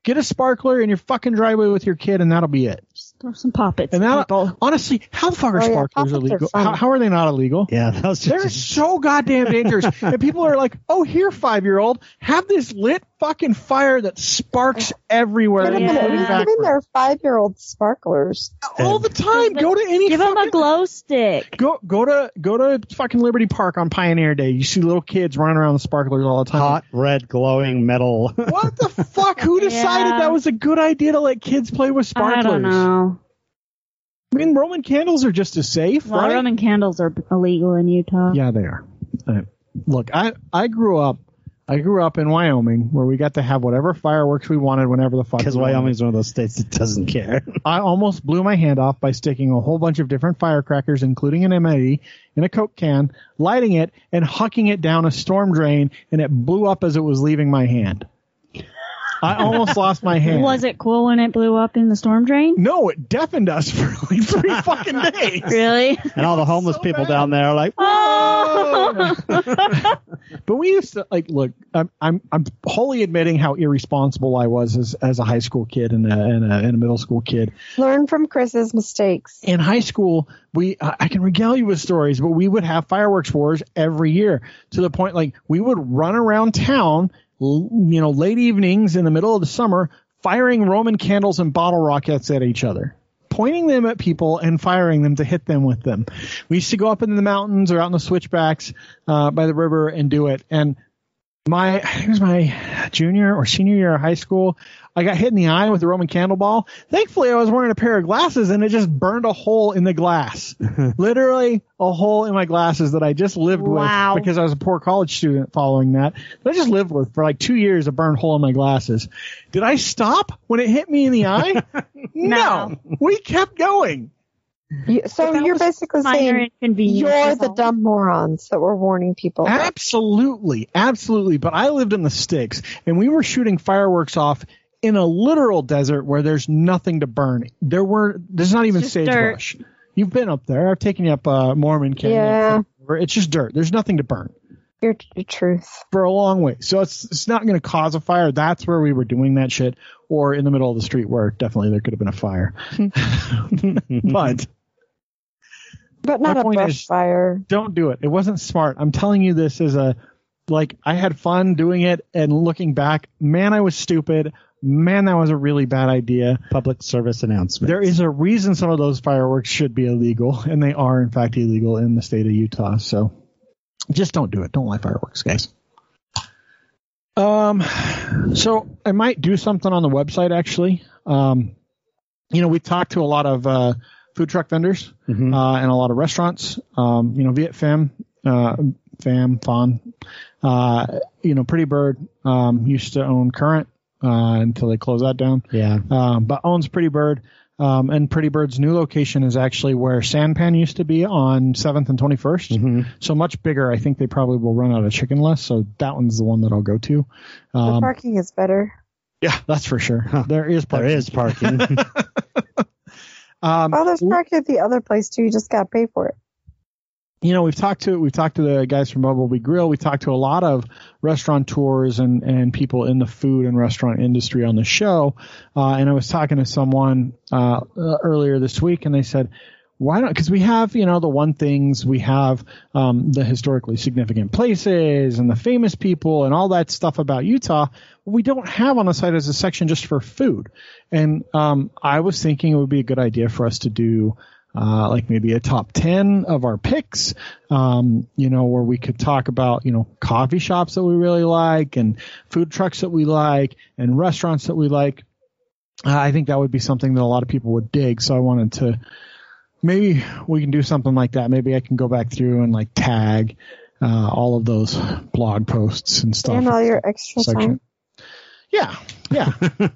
Get a sparkler in your fucking driveway with your kid, and that'll be it. Just throw some poppets. And that, people. honestly, how the fuck are Oh, sparklers poppets are illegal? fun. How, how are they not illegal? Yeah, that was They're just so goddamn dangerous. and people are like, oh, here, five year old, have this lit fucking fire that sparks everywhere. Give them, Yeah. including give them backwards. their five year old sparklers. All the time. Go to any Give them a glow stick. Go go to go to fucking Liberty Park on Pioneer Day. You see little kids running around with sparklers all the time. hot red glowing metal. What the fuck? Who decided Yeah. that was a good idea to let kids play with sparklers? I. I mean, Roman candles are just as safe, Well, right? Roman candles are illegal in Utah. Yeah, they are. Uh, look, I I grew up. I grew up in Wyoming where we got to have whatever fireworks we wanted whenever the fuck. Because we wanted. Wyoming's one of those states that doesn't care. I almost blew my hand off by sticking a whole bunch of different firecrackers, including an M80, in a Coke can, lighting it, and hucking it down a storm drain, and it blew up as it was leaving my hand. I almost lost my hand. Was it cool when it blew up in the storm drain? No, it deafened us for like three fucking days. Really? And all the homeless so people bad. down there are like, Oh. But we used to like look. I'm I'm I'm wholly admitting how irresponsible I was as as a high school kid and a and a, and a middle school kid. Learn from Chris's mistakes. in high school, we I I can regale you with stories, but we would have fireworks wars every year to the point like we would run around town, l- you know, late evenings in the middle of the summer, firing Roman candles and bottle rockets at each other. Pointing them at people and firing them to hit them with them. We used to go up in the mountains or out in the switchbacks uh, by the river and do it. And my, I think it was my junior or senior year of high school. I got hit in the eye with a Roman candle ball. Thankfully, I was wearing a pair of glasses and it just burned a hole in the glass. Literally a hole in my glasses that I just lived Wow. with because I was a poor college student following that. That I just lived with for like two years, a burned hole in my glasses. Did I stop when it hit me in the eye? no. We kept going. You, so you're basically saying you're the dumb morons that were warning people. Absolutely, absolutely. But I lived in the sticks, and we were shooting fireworks off in a literal desert where there's nothing to burn. There were there's not even sagebrush. You've been up there. I've taken you up uh, Mormon Canyon. Yeah. It's just dirt. There's nothing to burn Your, your truth. for a long way. So it's it's not going to cause a fire. That's where we were doing that shit, or in the middle of the street where definitely there could have been a fire. but But not a brush is- fire. don't do it. It wasn't smart. I'm telling you this as a like I had fun doing it and looking back, man, I was stupid. Man, that was a really bad idea. public service announcement. There is a reason some of those fireworks should be illegal, and they are in fact illegal in the state of Utah. So just don't do it. Don't light fireworks, guys. Um, so I might do something on the website actually. Um, you know, we talked to a lot of uh, food truck vendors Mhm. uh, and a lot of restaurants. Um, you know, Viet Pham, uh, Fam, Fawn, uh, you know, Pretty Bird um, used to own Current uh, until they close that down, yeah. um, but owns Pretty Bird. Um, and Pretty Bird's new location is actually where Sandpan used to be on 7th and 21st. Mhm. So much bigger. I think they probably will run out of chicken less. So that one's the one that I'll go to. the Um, parking is better. yeah, that's for sure. There is There parking. is parking. Um, Oh, there's parking at the other place too. You just gotta pay for it. You know, we've talked to we've talked to the guys from Bumblebee Grill. We talked to a lot of restaurateurs and and people in the food and restaurant industry on the show. Uh, and I was talking to someone uh, uh, earlier this week, and they said, "Why don't?" Because we have you know the one things we have um, the historically significant places and the famous people and all that stuff about Utah. We don't have on the site as a section just for food. And um, I was thinking it would be a good idea for us to do uh, like maybe a top 10 of our picks, um, you know, where we could talk about, you know, coffee shops that we really like and food trucks that we like and restaurants that we like. Uh, I think that would be something that a lot of people would dig. So I wanted to, maybe we can do something like that. Maybe I can go back through and like tag, uh, all of those blog posts and stuff. And all your extra section. time. Yeah, yeah.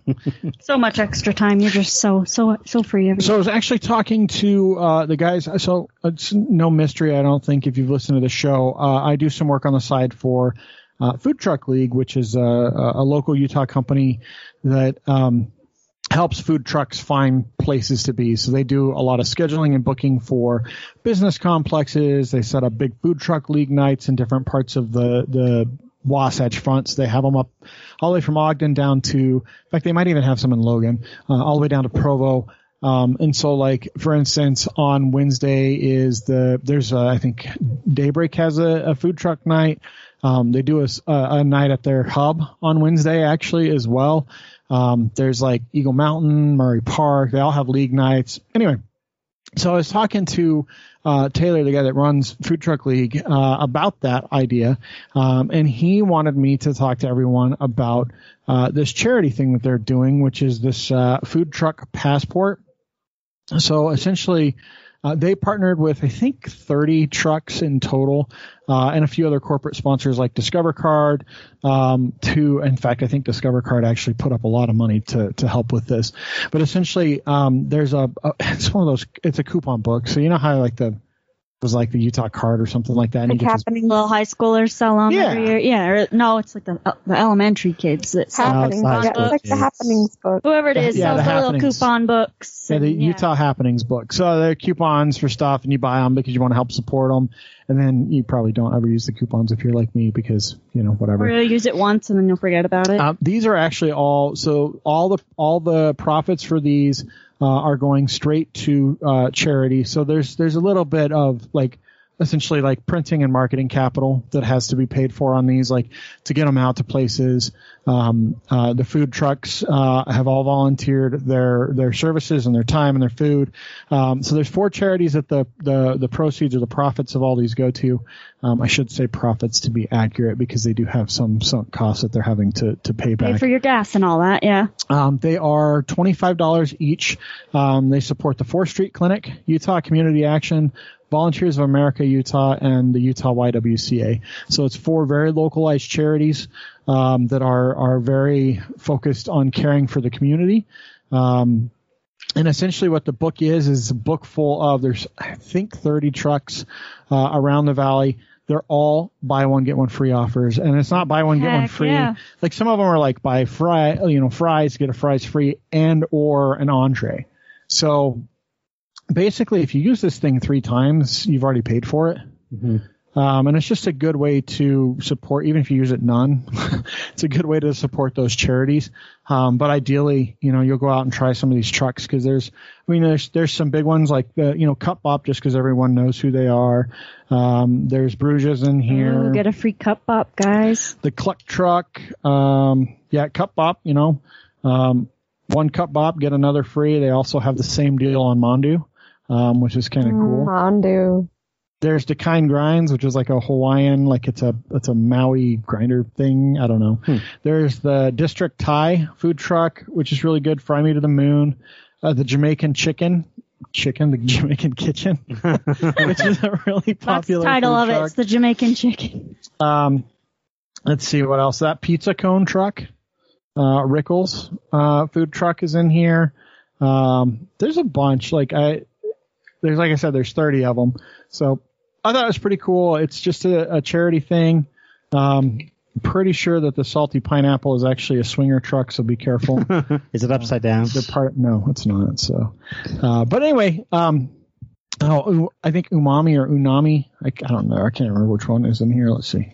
So much extra time. You're just so so so free. Every So I was actually talking to uh, the guys. So it's no mystery, I don't think, if you've listened to the show. Uh, I do some work on the side for uh, Food Truck League, which is a, a local Utah company that um, helps food trucks find places to be. So they do a lot of scheduling and booking for business complexes. They set up big food truck league nights in different parts of the the Wasatch fronts. They have them up all the way from Ogden down to, in fact, they might even have some in Logan, uh, all the way down to Provo. Um, and so like, for instance, on Wednesday is the, there's a, I think Daybreak has a, a food truck night. Um, they do a night at their hub on Wednesday actually as well. Um, there's like Eagle Mountain, Murray Park. They all have league nights. Anyway, so I was talking to uh, Taylor, the guy that runs Food Truck League, uh, about that idea, um, and he wanted me to talk to everyone about uh, this charity thing that they're doing, which is this uh, food truck passport. So essentially, uh, they partnered with I think 30 trucks in total, uh, and a few other corporate sponsors like Discover Card. Um, to in fact, I think Discover Card actually put up a lot of money to to help with this. But essentially, um, there's a, a it's one of those it's a coupon book. So you know how like the was like the Utah card or something like that. And you Like get this- little high schoolers sell them Yeah. every year. Yeah, or, no, it's like the the elementary kids that sell. happening. high Yeah, it's like the happenings book. Whoever it is Yeah, sells the the, little coupon books. Yeah, the yeah. Utah Happenings book. So they're coupons for stuff, and you buy them because you want to help support them. And then you probably don't ever use the coupons if you're like me because you know whatever. Or you'll use it once and then you'll forget about it. Um, these are actually all so all the all the profits for these uh, are going straight to uh, charity. So there's there's a little bit of like essentially like printing and marketing capital that has to be paid for on these, like to get them out to places. Um, uh, the food trucks uh, have all volunteered their their services and their time and their food. Um, so there's four charities that the, the the proceeds or the profits of all these go to. Um, I should say profits to be accurate because they do have some sunk costs that they're having to to pay back. Pay for your gas and all that. Yeah. Um, they are $25 each. Um, they support the 4th Street Clinic, Utah Community Action, Volunteers of America Utah, and the Utah YWCA. So it's four very localized charities um, that are are very focused on caring for the community. Um, and essentially what the book is is a book full of there's I think 30 trucks uh, around the valley. They're all buy one get one free offers, and it's not buy one get one free. yeah. Like some of them are like buy fry, you know, fries get a fries free and or an entree. So basically, if you use this thing three times, you've already paid for it. Um, and it's just a good way to support, even if you use it none, it's a good way to support those charities. Um, but ideally, you know, you'll go out and try some of these trucks because there's, I mean, there's, there's some big ones like the, you know, Cup Bop just because everyone knows who they are. Um, there's Bruges in here Ooh, get a free cup bop, guys. the Cluck truck. Um, yeah, Cup Bop, you know, um, one Cup Bop, get another free. They also have the same deal on Mondu, um, which is kind of cool. Mondu. There's the Kind Grinds, which is like a Hawaiian, like it's a, it's a Maui grinder thing. I don't know. There's the District Thai food truck, which is really good. Fry me to the moon. Uh, the Jamaican chicken, chicken, the Jamaican kitchen, which is a really That's popular the title food of it. It's the Jamaican chicken. Um, let's see what else. That pizza cone truck, uh, Rickles, uh, food truck is in here. Um, there's a bunch. Like I, there's like I said, there's 30 of them. So I thought it was pretty cool. It's just a, a charity thing. Um, pretty sure that the salty pineapple is actually a swinger truck, so be careful. Is it upside down? They're part. No, it's not. So, uh, but anyway, um, oh, I think umami or unami. I, I don't know. I can't remember which one is in here. Let's see.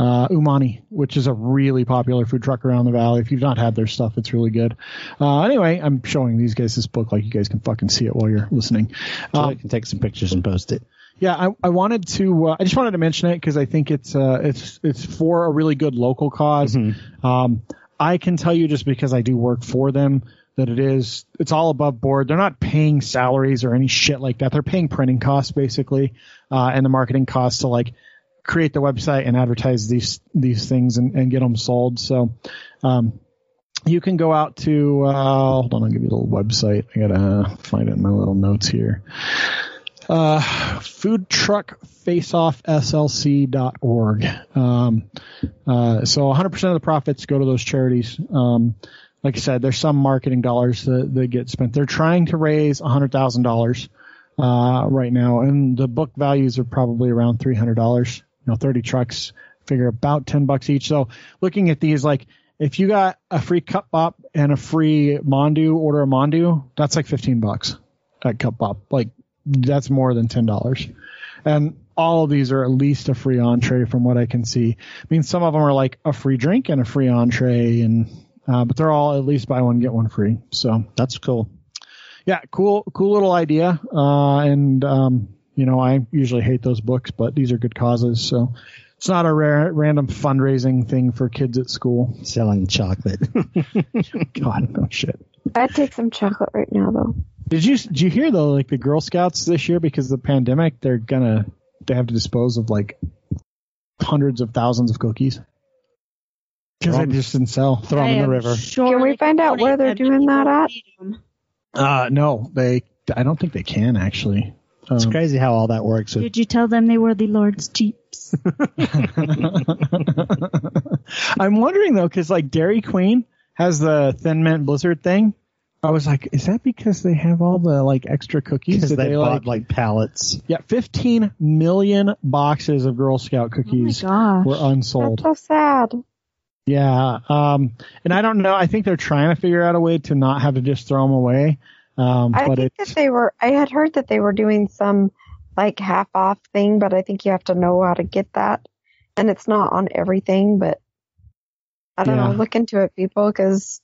Uh, Umani, which is a really popular food truck around the valley. If you've not had their stuff, it's really good. Uh, anyway, I'm showing these guys this book like you guys can fucking see it while you're listening. So Um, I can take some pictures and post it. yeah, I, I wanted to. Uh, I just wanted to mention it because I think it's uh, it's it's for a really good local because Um, I can tell you just because I do work for them that it is it's all above board. They're not paying salaries or any shit like that. They're paying printing costs basically, uh, and the marketing costs to like create the website and advertise these these things and, and get them sold. So. Um, you can go out to uh, hold on, I'll give you a little website. I gotta find it in my little notes here. Uh, food truck faceoffslc.org. Um, Uh, so 100% of the profits go to those charities. Um, like I said, there's some marketing dollars that, that get spent. They're trying to raise $100,000 uh, right now, and the book values are probably around $300. Know, 30 trucks figure about 10 bucks each. So looking at these, like if you got a free cup bop and a free Mondu, order a Mondu, that's like 15 bucks at cup bop. Like that's more than $10. And all of these are at least a free entree from what I can see. I mean, some of them are like a free drink and a free entree and, uh, but they're all at least buy one, get one free. So That's cool. yeah, cool, cool little idea. Uh, and, um, you know, I usually hate those books, but these are good causes. So it's not a rare, random fundraising thing for kids at school. Selling chocolate. God, no shit. I'd take some chocolate right now, though. Did you, did you hear though, like the Girl Scouts this year, because of the pandemic, they're gonna, they have to dispose of like hundreds of thousands of cookies. Cause they just didn't sell. Throw them in the river. sure Can we find out where they're doing that at? Uh, no, they, I don't think they can actually. It's Um, crazy how all that works. With, Did you tell them they were the Lord's jeeps? I'm wondering though, because like Dairy Queen has the Thin Mint Blizzard thing. I was like, is that because they have all the like extra cookies? because they, they bought like, like pallets. yeah, 15 million boxes of Girl Scout oh cookies gosh. were unsold. That's so sad. Yeah, um, and I don't know. I think they're trying to figure out a way to not have to just throw them away. Um, I but think it's that they were. I had heard that they were doing some like half off thing, but I think you have to know how to get that, and it's not on everything. But I don't Yeah. know. Look into it, people, because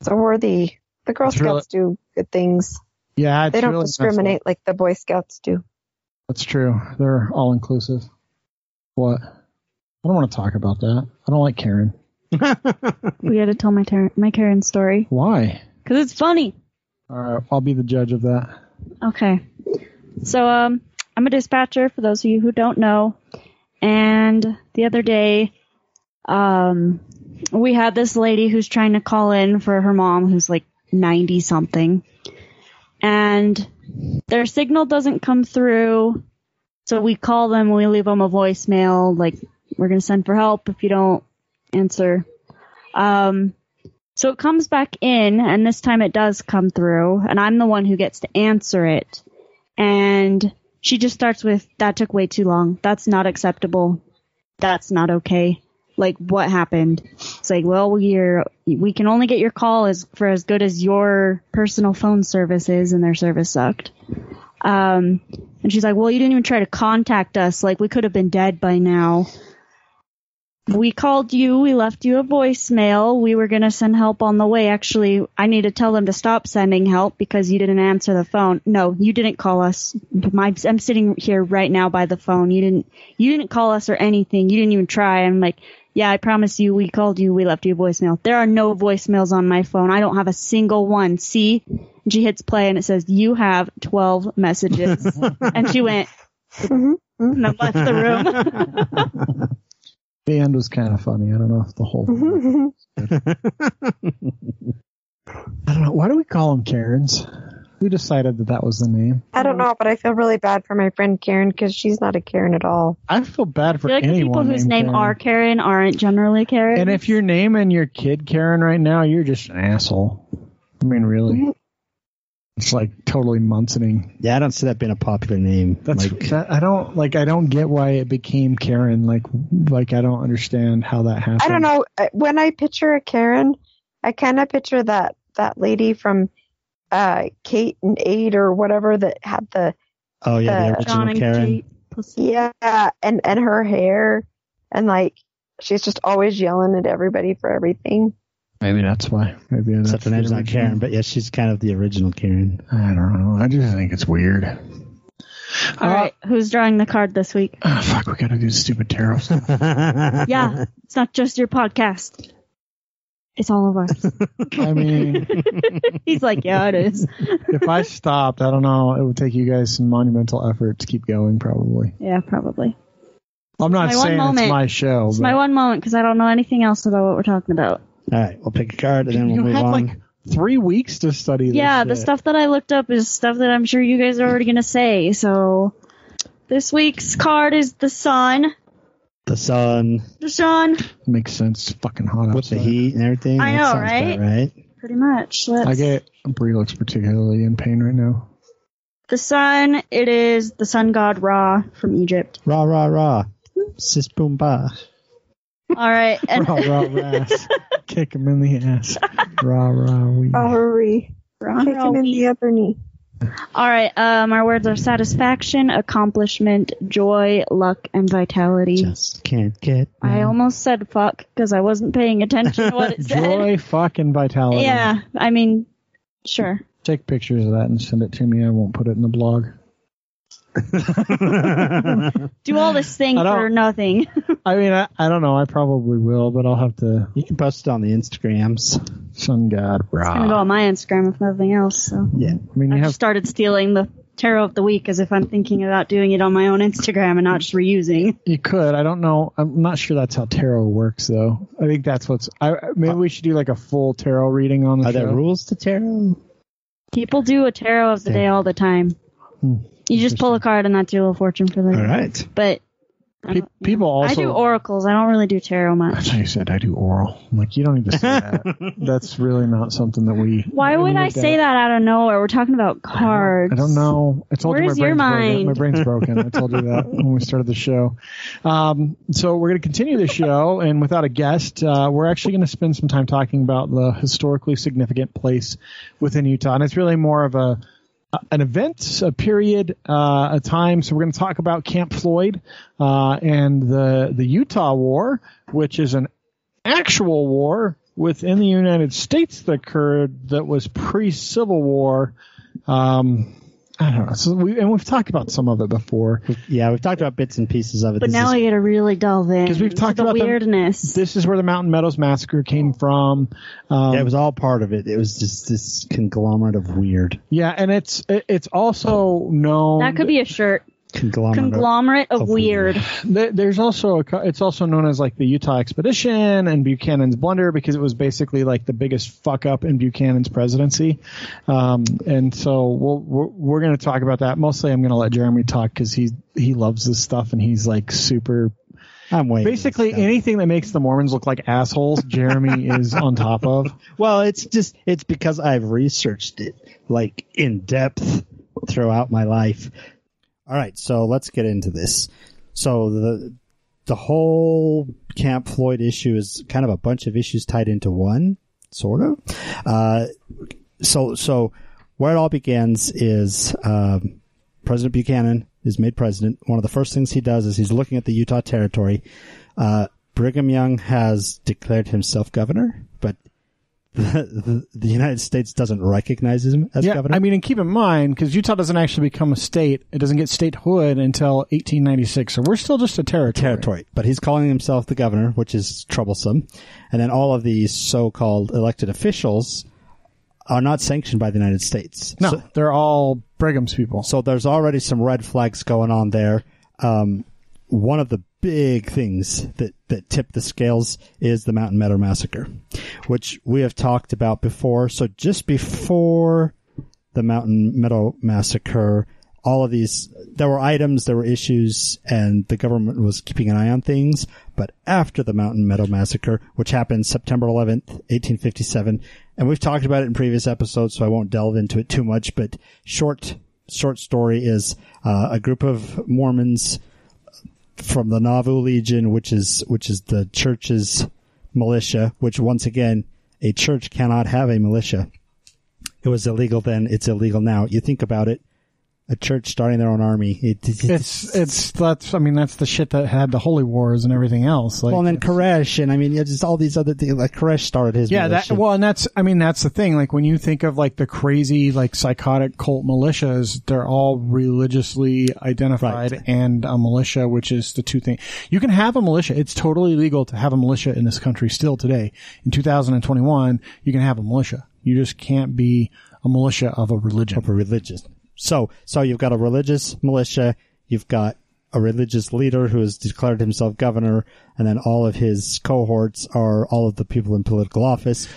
it's a worthy. The Girl It's really- Scouts do good things. yeah, it's They don't really discriminate like the Boy Scouts do. That's true. They're all inclusive. What? I don't want to talk about that. I don't like Karen. We got to tell my Tar- my Karen story Why? because it's funny. All right, I'll be the judge of that. Okay. So um I'm a dispatcher for those of you who don't know. And the other day um we had this lady who's trying to call in for her mom who's like 90 something. And their signal doesn't come through. So we call them, we leave them a voicemail like we're going to send for help if you don't answer. Um so it comes back in, and this time it does come through, and I'm the one who gets to answer it. And she just starts with, that took way too long. That's not acceptable. That's not okay. Like, what happened? It's like, well, we're, we can only get your call as, for as good as your personal phone service is, and their service sucked. Um, and she's like, well, you didn't even try to contact us. Like, we could have been dead by now we called you, we left you a voicemail, we were gonna send help on the way. Actually, I need to tell them to stop sending help because you didn't answer the phone. No, you didn't call us. My, I'm sitting here right now by the phone. You didn't, you didn't call us or anything. You didn't even try. I'm like, yeah, I promise you, we called you, we left you a voicemail. There are no voicemails on my phone. I don't have a single one. See? And she hits play and it says, you have 12 messages. and she went, Mhm. and I left the room. The end was kind of funny. I don't know if the whole. I don't know. Why do we call them Karens? Who decided that that was the name? I don't know, but I feel really bad for my friend Karen because she's not a Karen at all. I feel bad I for feel like the anyone. people whose name Karen. are Karen aren't generally Karen. And if you're naming your kid Karen right now, you're just an asshole. I mean, really. It's like totally munsoning. Yeah, I don't see that being a popular name. That's like, that, I don't like. I don't get why it became Karen. Like, like I don't understand how that happened. I don't know. When I picture a Karen, I kind of picture that that lady from uh, Kate and Eight or whatever that had the oh yeah, the Uh, John original and Karen. Kate Pussy. yeah, and and her hair, and like she's just always yelling at everybody for everything. Maybe that's why. Maybe that's Except her name's not original. Karen, but yeah, she's kind of the original Karen. I don't know. I just think it's weird. All right, who's drawing the card this week? Oh, fuck, we gotta do stupid tarot stuff. Yeah, it's not just your podcast. It's all of us. I mean, He's like, yeah, it is. if I stopped, I don't know, it would take you guys some monumental effort to keep going, probably. Yeah, probably. I'm not My saying moment. it's my show, It's but my one moment because I don't know anything else about what we're talking about. All right, we'll pick a card and then we'll you move had on. like three weeks to study this. Yeah, the stuff that I looked up is stuff that I'm sure you guys are already gonna say. So this week's card is the sun. The sun The sun. Makes sense. It's fucking hot with the heat and everything. I That know, right? about right? pretty much. Let's, I get Bree looks particularly in pain right now. the sun. It is the sun god Ra from Egypt. Rah rah rah. Sis boom ba. All right, and Rah rah ass. Kick him in the ass. Rah rah wee. Oh, hurry. Ra, Kick Ra, him in we- the other knee. All right. Um, our words are satisfaction, accomplishment, joy, luck, and vitality. Just can't get. I almost said fuck because I wasn't paying attention to what it said. Joy, fuck, and vitality. Yeah, I mean, sure. Take pictures of that and send it to me. I won't put it in the blog. Do all this thing I for nothing. I mean, I, I don't know. I probably will, but I'll have to. You can post it on the Instagrams. Sun God. bro. It's gonna go on my Instagram if nothing else. So Yeah. I mean, I you just have. started stealing the tarot of the week as if I'm thinking about doing it on my own Instagram and not just reusing. You could. I don't know. I'm not sure that's how tarot works, though. I think that's what's. I maybe we should do like a full tarot reading on the Are show. there rules to tarot? People do a tarot of the day all the time. Hmm. You just pull a card and that's your little fortune for the day. All right. But Pe- people also. I do oracles. I don't really do tarot much. That's how you said I do oral. I'm like, you don't need to say that. That's really not something that we. Why would I say that out of nowhere? We're talking about cards. I don't know. I told Where's you my your brain's broken. mind? My brain's broken. I told you that when we started the show. Um, so we're going to continue the show, and without a guest, uh, we're actually going to spend some time talking about the historically significant place within Utah, and it's really more of a an event, a period, uh, a time. So we're going to talk about Camp Floyd uh, and the the Utah War, which is an actual war within the United States that occurred that was pre Civil War. Um, I don't know. So we, and we've talked about some of it before. Yeah, we've talked about bits and pieces of it. But This now is- I get to really delve in 'Cause we've talked the about the- weirdness. This is where the Mountain Meadows Massacre came from. Um, yeah, it was all part of it. It was just this conglomerate of weird. yeah, and it's it- it's also known that could be a shirt. Conglomerate. Conglomerate of, of weird. weird. There's also a, it's also known as like the Utah Expedition and Buchanan's blunder because it was basically like the biggest fuck up in Buchanan's presidency. Um, and so we'll, we're, we're going to talk about that. Mostly I'm going to let Jeremy talk because he, he loves this stuff and he's like super, I'm waiting. basically anything that makes the Mormons look like assholes, Jeremy is on top of. Well, it's just it's because I've researched it like in depth throughout my life. All right, so let's get into this. So the the whole Camp Floyd issue is kind of a bunch of issues tied into one, sort of. Uh, so so where it all begins is um, President Buchanan is made president. One of the first things he does is he's looking at the Utah territory. Uh, Brigham Young has declared himself governor, but the, the, the United States doesn't recognize him as Yeah, governor. I mean, and keep in mind, because Utah doesn't actually become a state, it doesn't get statehood until 1896, so we're still just a territory. territory, but he's calling himself the governor, which is troublesome. And then all of these so-called elected officials are not sanctioned by the United States. No, So, they're all Brigham's people. so there's already some red flags going on there. Um, one of the big things that, that tip the scales is the Mountain Meadow Massacre, which we have talked about before. So just before the Mountain Meadow Massacre, all of these, there were items, there were issues, and the government was keeping an eye on things. But after the Mountain Meadow Massacre, which happened September 11th, 1857, and we've talked about it in previous episodes, so I won't delve into it too much, but short, short story is, uh, a group of Mormons from the Nauvoo Legion, which is, which is the church's militia, which once again, a church cannot have a militia. It was illegal then, it's illegal now. You think about it, a church starting their own army. It, it- It's it's that's I mean that's the shit that had the holy wars and everything else. Like, well, and then Koresh, and I mean, just all these other things. Like Koresh started his. yeah, that militia. well, and that's I mean that's the thing. Like when you think of like the crazy like psychotic cult militias, they're all religiously identified Right. and a militia, which is the two things. You can have a militia. It's totally legal to have a militia in this country still today. In 2021, you can have a militia. You just can't be a militia of a religion. of a religious. So, so you've got a religious militia, you've got a religious leader who has declared himself governor, and then all of his cohorts are all of the people in political office.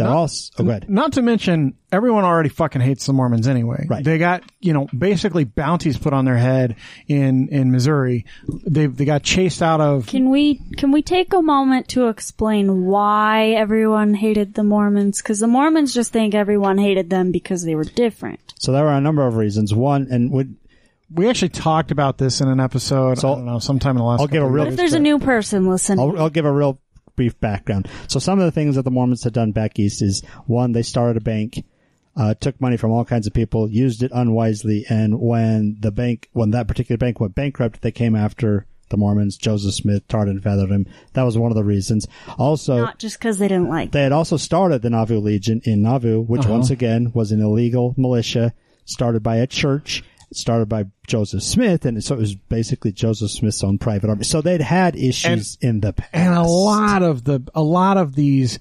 That also, oh, go ahead. Not to mention, everyone already fucking hates the Mormons anyway. Right. They got, you know, basically bounties put on their head in, in Missouri. They, they got chased out of, Can we can we take a moment to explain why everyone hated the Mormons? Because the Mormons just think everyone hated them because they were different. So there were a number of reasons. One, and would, we actually talked about this in an episode, So, I don't know, sometime in the last I'll give a real- What if there's a new person listening? I'll, I'll give a real brief background. So some of the things that the Mormons had done back east is one, they started a bank, uh, took money from all kinds of people, used it unwisely, and when the bank, when that particular bank went bankrupt, they came after the Mormons, Joseph Smith, tarred and feathered him. That was one of the reasons. Also, Not just because they didn't like. they had also started the Nauvoo Legion in Nauvoo, which Uh-huh. once again was an illegal militia started by a church, started by Joseph Smith, and so it was basically Joseph Smith's own private army. So they'd had issues in the past. and a lot of the a lot of these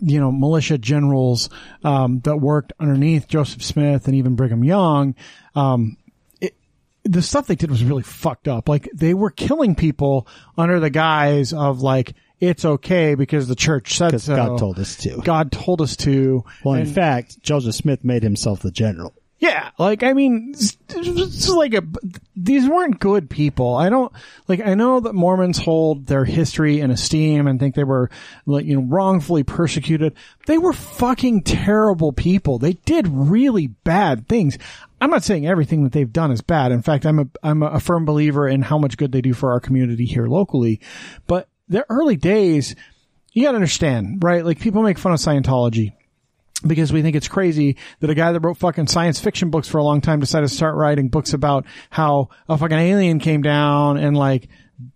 you know militia generals um, that worked underneath Joseph Smith and even Brigham Young um, it, the stuff they did was really fucked up like they were killing people under the guise of like it's okay because the church said so God told us to. God told us to Well, in fact, Joseph Smith made himself the general. Yeah, like I mean, it's, like a. These weren't good people. I don't like. I know that Mormons hold their history in esteem and think they were, like, you know, wrongfully persecuted. They were fucking terrible people. They did really bad things. I'm not saying everything that they've done is bad. In fact, I'm a I'm a firm believer in how much good they do for our community here locally. But their early days, you got to understand, right? Like people make fun of Scientology because we think it's crazy that a guy that wrote fucking science fiction books for a long time decided to start writing books about how a fucking alien came down and like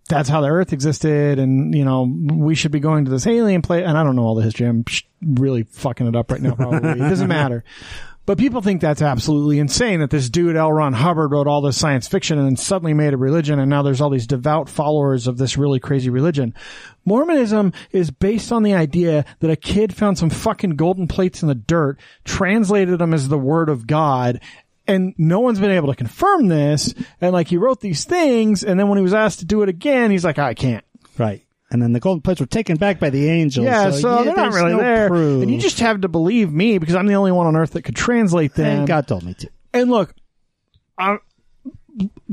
that's how the earth existed and you know we should be going to this alien place and I don't know all the history. I'm really fucking it up right now probably. It doesn't matter but people think that's absolutely insane that this dude L. Ron Hubbard wrote all this science fiction and then suddenly made a religion and now there's all these devout followers of this really crazy religion. Mormonism is based on the idea that a kid found some fucking golden plates in the dirt, translated them as the word of God, and no one's been able to confirm this. And like he wrote these things and then when he was asked to do it again, he's like, I can't. Right. And then the golden plates were taken back by the angels. Yeah, so, they're not really no there. proof. And you just have to believe me because I'm the only one on earth that could translate them. and God told me to. And look, I'm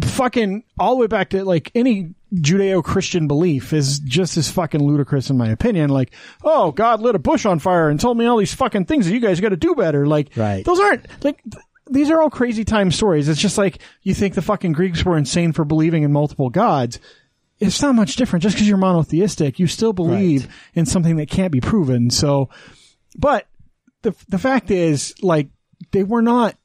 fucking all the way back to like any Judeo-Christian belief is just as fucking ludicrous in my opinion. Like, oh, God lit a bush on fire and told me all these fucking things that you guys got to do better. Like, Right. those aren't like. th- These are all crazy time stories. It's just like you think the fucking Greeks were insane for believing in multiple gods. It's not much different. Just because you're monotheistic, you still believe Right. in something that can't be proven. So, but the the fact is, like, they were not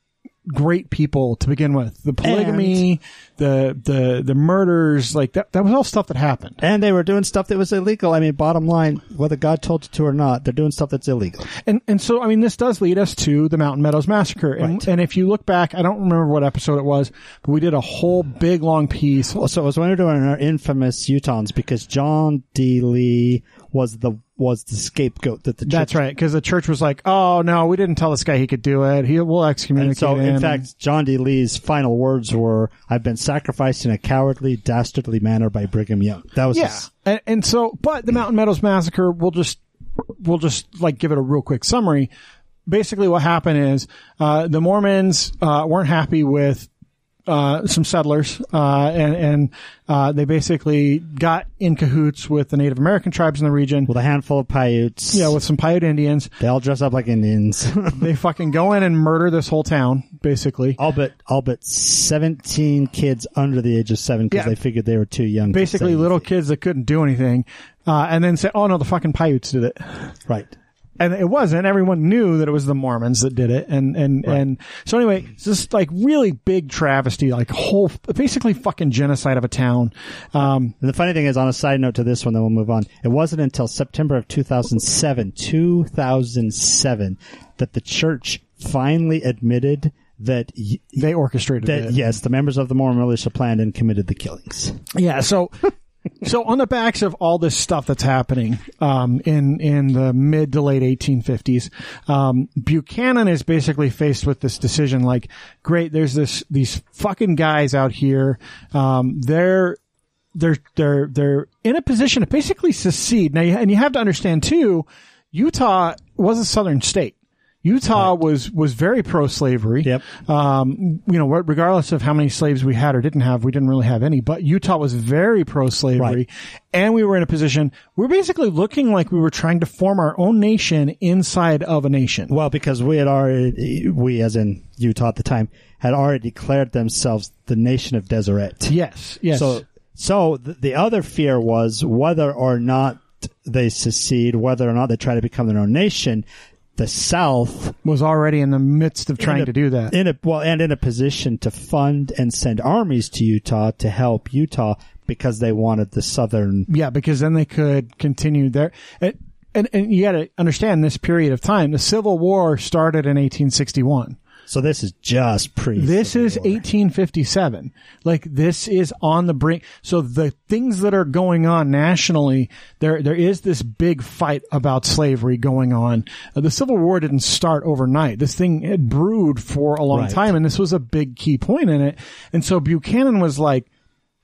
great people to begin with. The polygamy, the the the murders, like that that was all stuff that happened. And they were doing stuff that was illegal. I mean, bottom line, whether God told you to or not, they're doing stuff that's illegal. And and so I mean this does lead us to the Mountain Meadows massacre. And Right. and if you look back, I don't remember what episode it was, but we did a whole big long piece. Well, so it was when we were doing our infamous Utahns because John D. Lee was the was the scapegoat that the church That's right, because the church was like, "Oh no, we didn't tell this guy he could do it. He will excommunicate And so, him." in fact, John D. Lee's final words were, "I've been sacrificed in a cowardly, dastardly manner by Brigham Young." That was Yeah, his- and, and so, but the Mountain Meadows massacre, we'll just we'll just like give it a real quick summary. Basically, what happened is uh, the Mormons uh, weren't happy with uh, some settlers, uh, and and uh, they basically got in cahoots with the Native American tribes in the region. with a handful of Paiutes. Yeah, with some Paiute Indians, they all dress up like Indians. they fucking go in and murder this whole town, basically. all but all but seventeen kids under the age of seven because Yeah. they figured they were too young. Basically, little kids that couldn't do anything, uh, and then say, "Oh no, the fucking Paiutes did it." right? And it wasn't. Everyone knew that it was the Mormons that did it, and and and so anyway, it's this like really big travesty, like whole basically fucking genocide of a town. Um, And the funny thing is, on a side note to this one, then we'll move on. It wasn't until September of 2007, 2007, that the church finally admitted that y- they orchestrated that it. yes, the members of the Mormon militia planned and committed the killings. Yeah. So, so on the backs of all this stuff that's happening, um, in, in the mid to late 1850s, um, Buchanan is basically faced with this decision like, great, there's this, these fucking guys out here, um, they're, they're, they're, they're in a position to basically secede. Now, and you have to understand too, Utah was a southern state. Utah was was very pro slavery. Yep. Um, you know, regardless of how many slaves we had or didn't have, we didn't really have any. But Utah was very pro slavery, Right. and we were in a position. We were basically looking like we were trying to form our own nation inside of a nation. Well, because we had already, we as in Utah at the time, had already declared themselves the nation of Deseret. Yes. Yes. So, so the other fear was whether or not they secede, whether or not they try to become their own nation. The South was already in the midst of trying a- to do that. in a well, and in a position to fund and send armies to Utah to help Utah because they wanted the Southern. Yeah, because then they could continue there. and and, and you got to understand this period of time. The Civil War started in 1861. So this is just pre. This is 1857. Like this is on the brink. So the things that are going on nationally, there there is this big fight about slavery going on. Uh, the Civil War didn't start overnight. This thing had brewed for a long Right. time, and this was a big key point in it. And so Buchanan was like,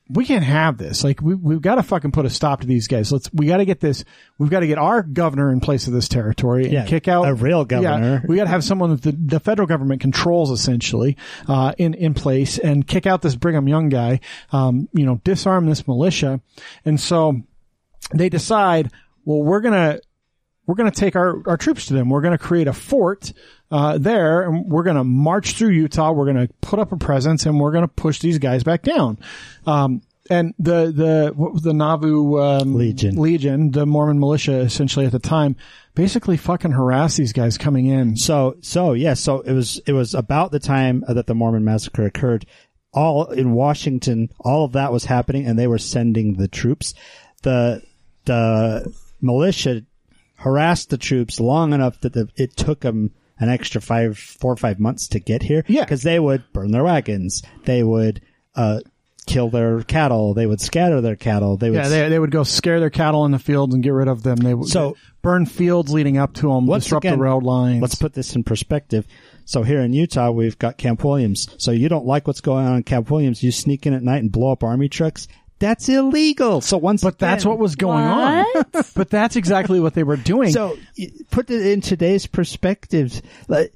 we can't have this. Like we we've got to fucking put a stop to these guys. Let's we got to get this. We've got to get our governor in place of this territory and Yeah, kick out a real governor. Yeah, we got to have someone that the, the federal government controls essentially uh, in in place and kick out this Brigham Young guy. Um, you know, disarm this militia, and so they decide. Well, we're gonna we're going to take our, our troops to them. We're going to create a fort uh, there, and we're going to march through Utah. We're going to put up a presence, and we're going to push these guys back down. Um, and the the what was the Nauvoo um, Legion. Legion, the Mormon militia, essentially at the time, basically fucking harass these guys coming in. So so yeah. So it was it was about the time that the Mormon massacre occurred. All in Washington, all of that was happening, and they were sending the troops. The the militia harassed the troops long enough that the, it took them an extra five, four or five months to get here. Yeah. because they would burn their wagons, they would uh, kill their cattle, they would scatter their cattle, they would. Yeah, they, they would go scare their cattle in the fields and get rid of them. They would So- burn fields leading up to them, disrupt again, the road lines. Let's put this in perspective. So here in Utah, we've got Camp Williams. So you don't like what's going on in Camp Williams. You sneak in at night and blow up army trucks. That's illegal. So once but that's what was going on. but that's exactly what they were doing. So put it in today's perspective. Like,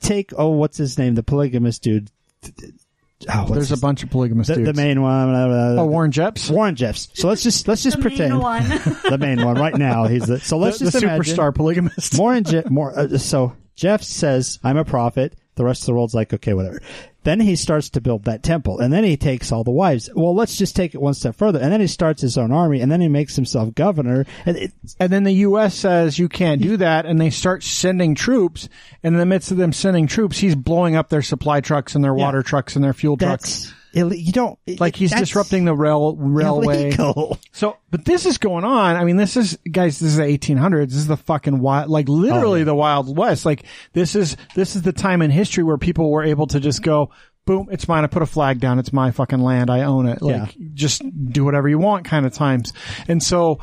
take oh, what's his name? The polygamist dude. Oh, what's There's a bunch of polygamous the, dudes. the main one. blah, blah, blah. oh, Warren Jeffs. Warren Jeffs. So let's just let's just pretend the main one right now. He's the so let's the, the just imagine superstar polygamist. Warren Je- more uh, so Jeff says I'm a prophet. The rest of the world's like okay, whatever. Then he starts to build that temple, and then he takes all the wives. Well, let's just take it one step further, and then he starts his own army, and then he makes himself governor. And it, And then the U.S. says you can't do that, and they start sending troops. And in the midst of them sending troops, he's blowing up their supply trucks and their Yeah. water trucks and their fuel trucks. Ill- you don't Like he's that's disrupting the rail railway. illegal. So, but this is going on. I mean, this is guys. This is the 1800s. This is the fucking wild, like oh, literally Oh, yeah. the Wild West. Like this is this is the time in history where people were able to just go, boom, it's mine. I put a flag down. It's my fucking land. I own it. Like just do whatever you want, kind of times. And so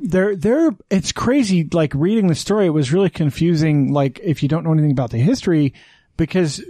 they're they're it's crazy. Like reading the story, it was really confusing. Like if you don't know anything about the history, because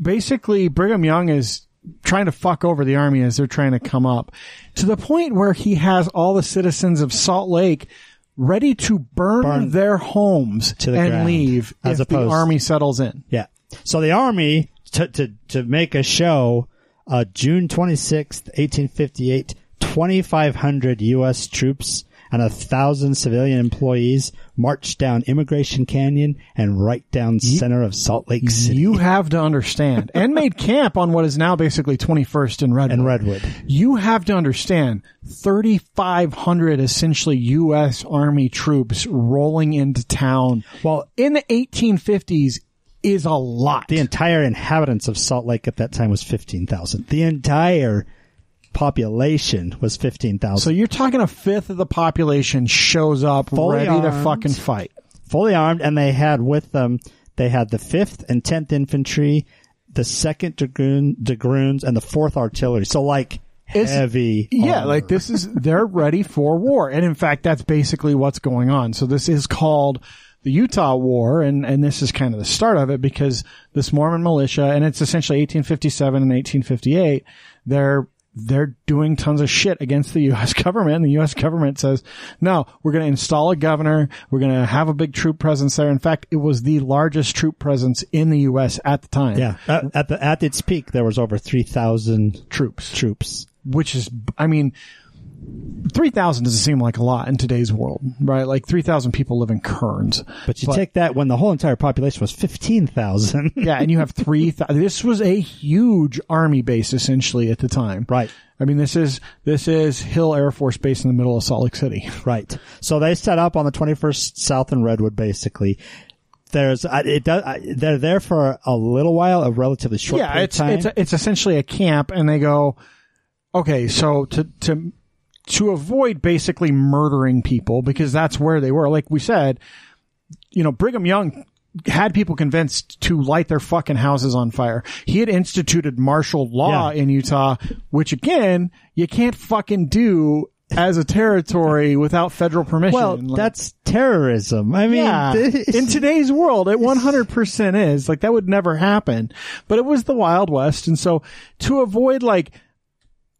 basically Brigham Young is trying to fuck over the army as they're trying to come up to the point where he has all the citizens of Salt Lake ready to burn, Burn their homes to the and ground, leave as if the army settles in. Yeah. So the army to to to make a show, uh, June twenty sixth, eighteen fifty eight, twenty five hundred U.S. troops and a thousand civilian employees marched down Emigration Canyon and right down center of Salt Lake City You have to understand and made camp on what is now basically 21st and Redwood. and Redwood. You have to understand 3,500 essentially U.S. Army troops rolling into town. Well, in the 1850s is a lot. The entire inhabitants of Salt Lake at that time was fifteen thousand. The entire population was fifteen thousand. so you're talking a fifth of the population shows up Fully ready to armed. fucking fight. fully armed, and they had with them they had the fifth and tenth infantry, the second dragoon dragoons, and the fourth artillery. So like It's- heavy. Yeah, armor. like this is they're ready for war, and in fact, that's basically what's going on. So this is called the Utah War, and and this is kind of the start of it because this Mormon militia, and it's essentially 1857 and 1858. They're they're doing tons of shit against the U.S. government. And the U.S. government says, no, we're going to install a governor. We're going to have a big troop presence there. In fact, it was the largest troop presence in the U.S. at the time. Yeah. At, at the at its peak, there was over three thousand Troops. troops. which is, I mean, 3,000 doesn't seem like a lot in today's world, right? Like 3,000 people live in Kearns. But you take that when the whole entire population was fifteen thousand. Yeah, and you have 3,000. This was a huge army base essentially at the time. right. I mean, this is, this is Hill Air Force Base in the middle of Salt Lake City. Right. So they set up on the 21st South and Redwood, basically. There's, it does, they're there for a little while, a relatively short yeah, it's, it's, it's essentially a camp and they go, okay, so to, to, to avoid basically murdering people because that's where they were. Like we said, you know, Brigham Young had people convinced to light their fucking houses on fire. He had instituted martial law Yeah. in Utah, which again, you can't fucking do as a territory without federal permission. well, Like- that's terrorism. I mean, yeah. In today's world, it 100% is. Like, that would never happen. But it was the Wild West. And so, to avoid, like,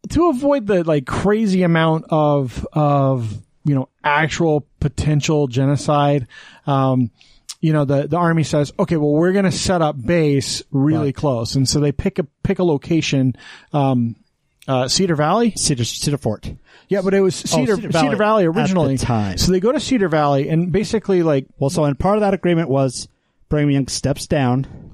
to avoid the, like, crazy amount of, of, you know, actual potential genocide, um, you know, the, the army says, okay, well, we're going to set up base really Right. close. And so they pick a, pick a location, um, uh, Cedar Valley. Cedar, Cedar Fort. Yeah, but it was Cedar, Oh, Cedar Cedar, Valley Valley, at the originally. time. So they go to Cedar Valley and basically like Well, so and part of that agreement was Brigham Young steps down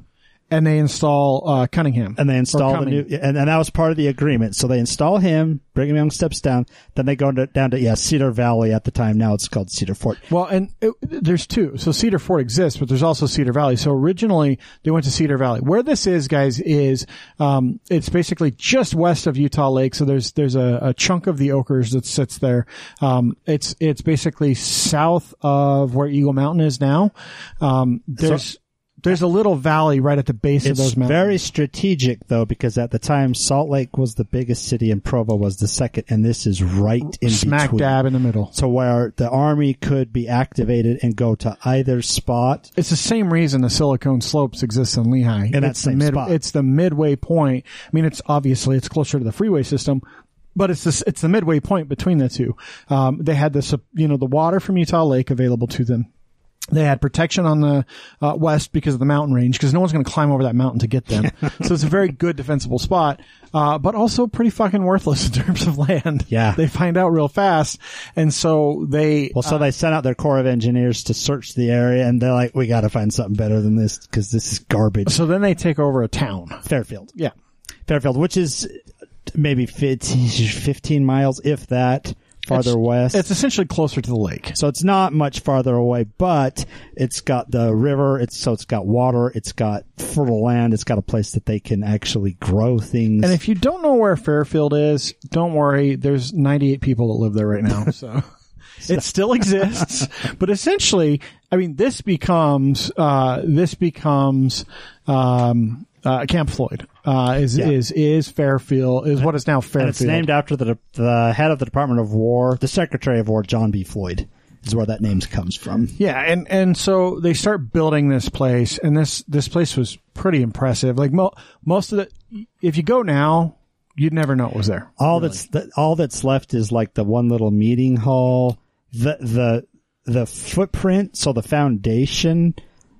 and they install uh, Cunningham. and they install the new, and, and that was part of the agreement. So they install him, Brigham Young steps down, then they go to, down to, yeah, Cedar Valley at the time. Now it's called Cedar Fort. Well, and it, there's two. So Cedar Fort exists, but there's also Cedar Valley. So originally they went to Cedar Valley. Where this is, guys, is um, it's basically just west of Utah Lake. So there's there's a, a chunk of the Oquirrhs that sits there. Um, it's it's basically south of where Eagle Mountain is now. Um, there's there's a little valley right at the base of those mountains. very strategic though, because at the time Salt Lake was the biggest city and Provo was the second, and this is right in smack between. dab in the middle. So where the army could be activated and go to either spot. It's the same reason the Silicon Slopes exists in Lehi. That it's the mid, spot. It's the midway point. I mean, it's obviously it's closer to the freeway system, but it's this, it's the midway point between the two. Um, they had this, uh, you know, the water from Utah Lake available to them. They had protection on the uh, west because of the mountain range, because no one's going to climb over that mountain to get them. so it's a very good defensible spot, uh, but also pretty fucking worthless in terms of land. Yeah. they find out real fast, and so they Well, so they sent out their Corps of Engineers to search the area, and they're like, "We got to find something better than this because this is garbage." so then they take over a town. Fairfield, Yeah, Fairfield, which is maybe 15, 15 miles, if that, farther It's- west. It's essentially closer to the lake. So it's not much farther away, but it's got the river. It's so it's got water. It's got fertile land. It's got a place that they can actually grow things. And if you don't know where Fairfield is, don't worry. There's 98 people that live there right now. So it still exists. But essentially, I mean, this becomes, uh, this becomes, um, uh, Camp Floyd, uh, is, Yeah. is, is Fairfield, is what is now And Fairfield. it's named after the the head of the Department of War, the Secretary of War, John B. Floyd, is where that name comes from. Yeah, and and so they start building this place, and this this place was pretty impressive. Like mo- most of the, if you go now, you'd never know it was there. All that's that, all that's left is like the one little meeting hall, the the the footprint. So the foundation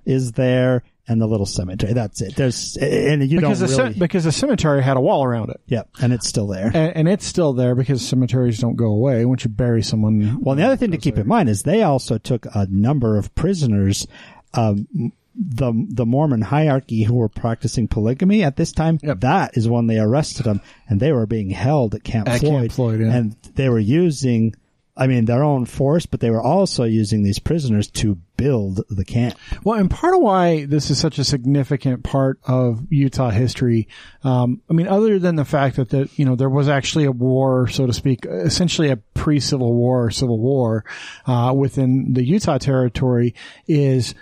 is there, and the little cemetery. That's it. There's and you because don't the really. ce- because the cemetery had a wall around it, Yep, and it's still there. and, and it's still there because cemeteries don't go away once you bury someone. Well, the other thing to keep in mind is they also took a number of prisoners. Um, the the Mormon hierarchy who were practicing polygamy at this time, Yep. that is when they arrested them, and they were being held at Camp At Floyd. Camp Floyd, yeah. and they were using, I mean, their own force, but they were also using these prisoners to build the camp. Well, and part of why this is such a significant part of Utah history, um, I mean, other than the fact that the, you know, there was actually a war, so to speak, essentially a pre-Civil War, Civil War, uh, within the Utah territory is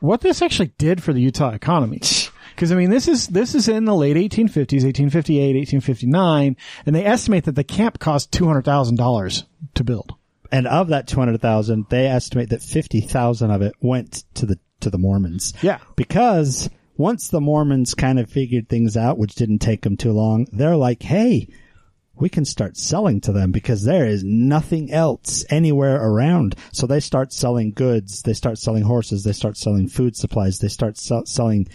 what this actually did for the Utah economy. Because I mean, this is this is in the late 1850s, 1858, 1859, and they estimate that the camp cost two hundred thousand dollars to build. And of that two hundred thousand, they estimate that fifty thousand of it went to the to the Mormons. Yeah. because once the Mormons kind of figured things out, which didn't take them too long, they're like, "Hey, we can start selling to them because there is nothing else anywhere around. So they start selling goods. They start selling horses. They start selling food supplies. They start sell- selling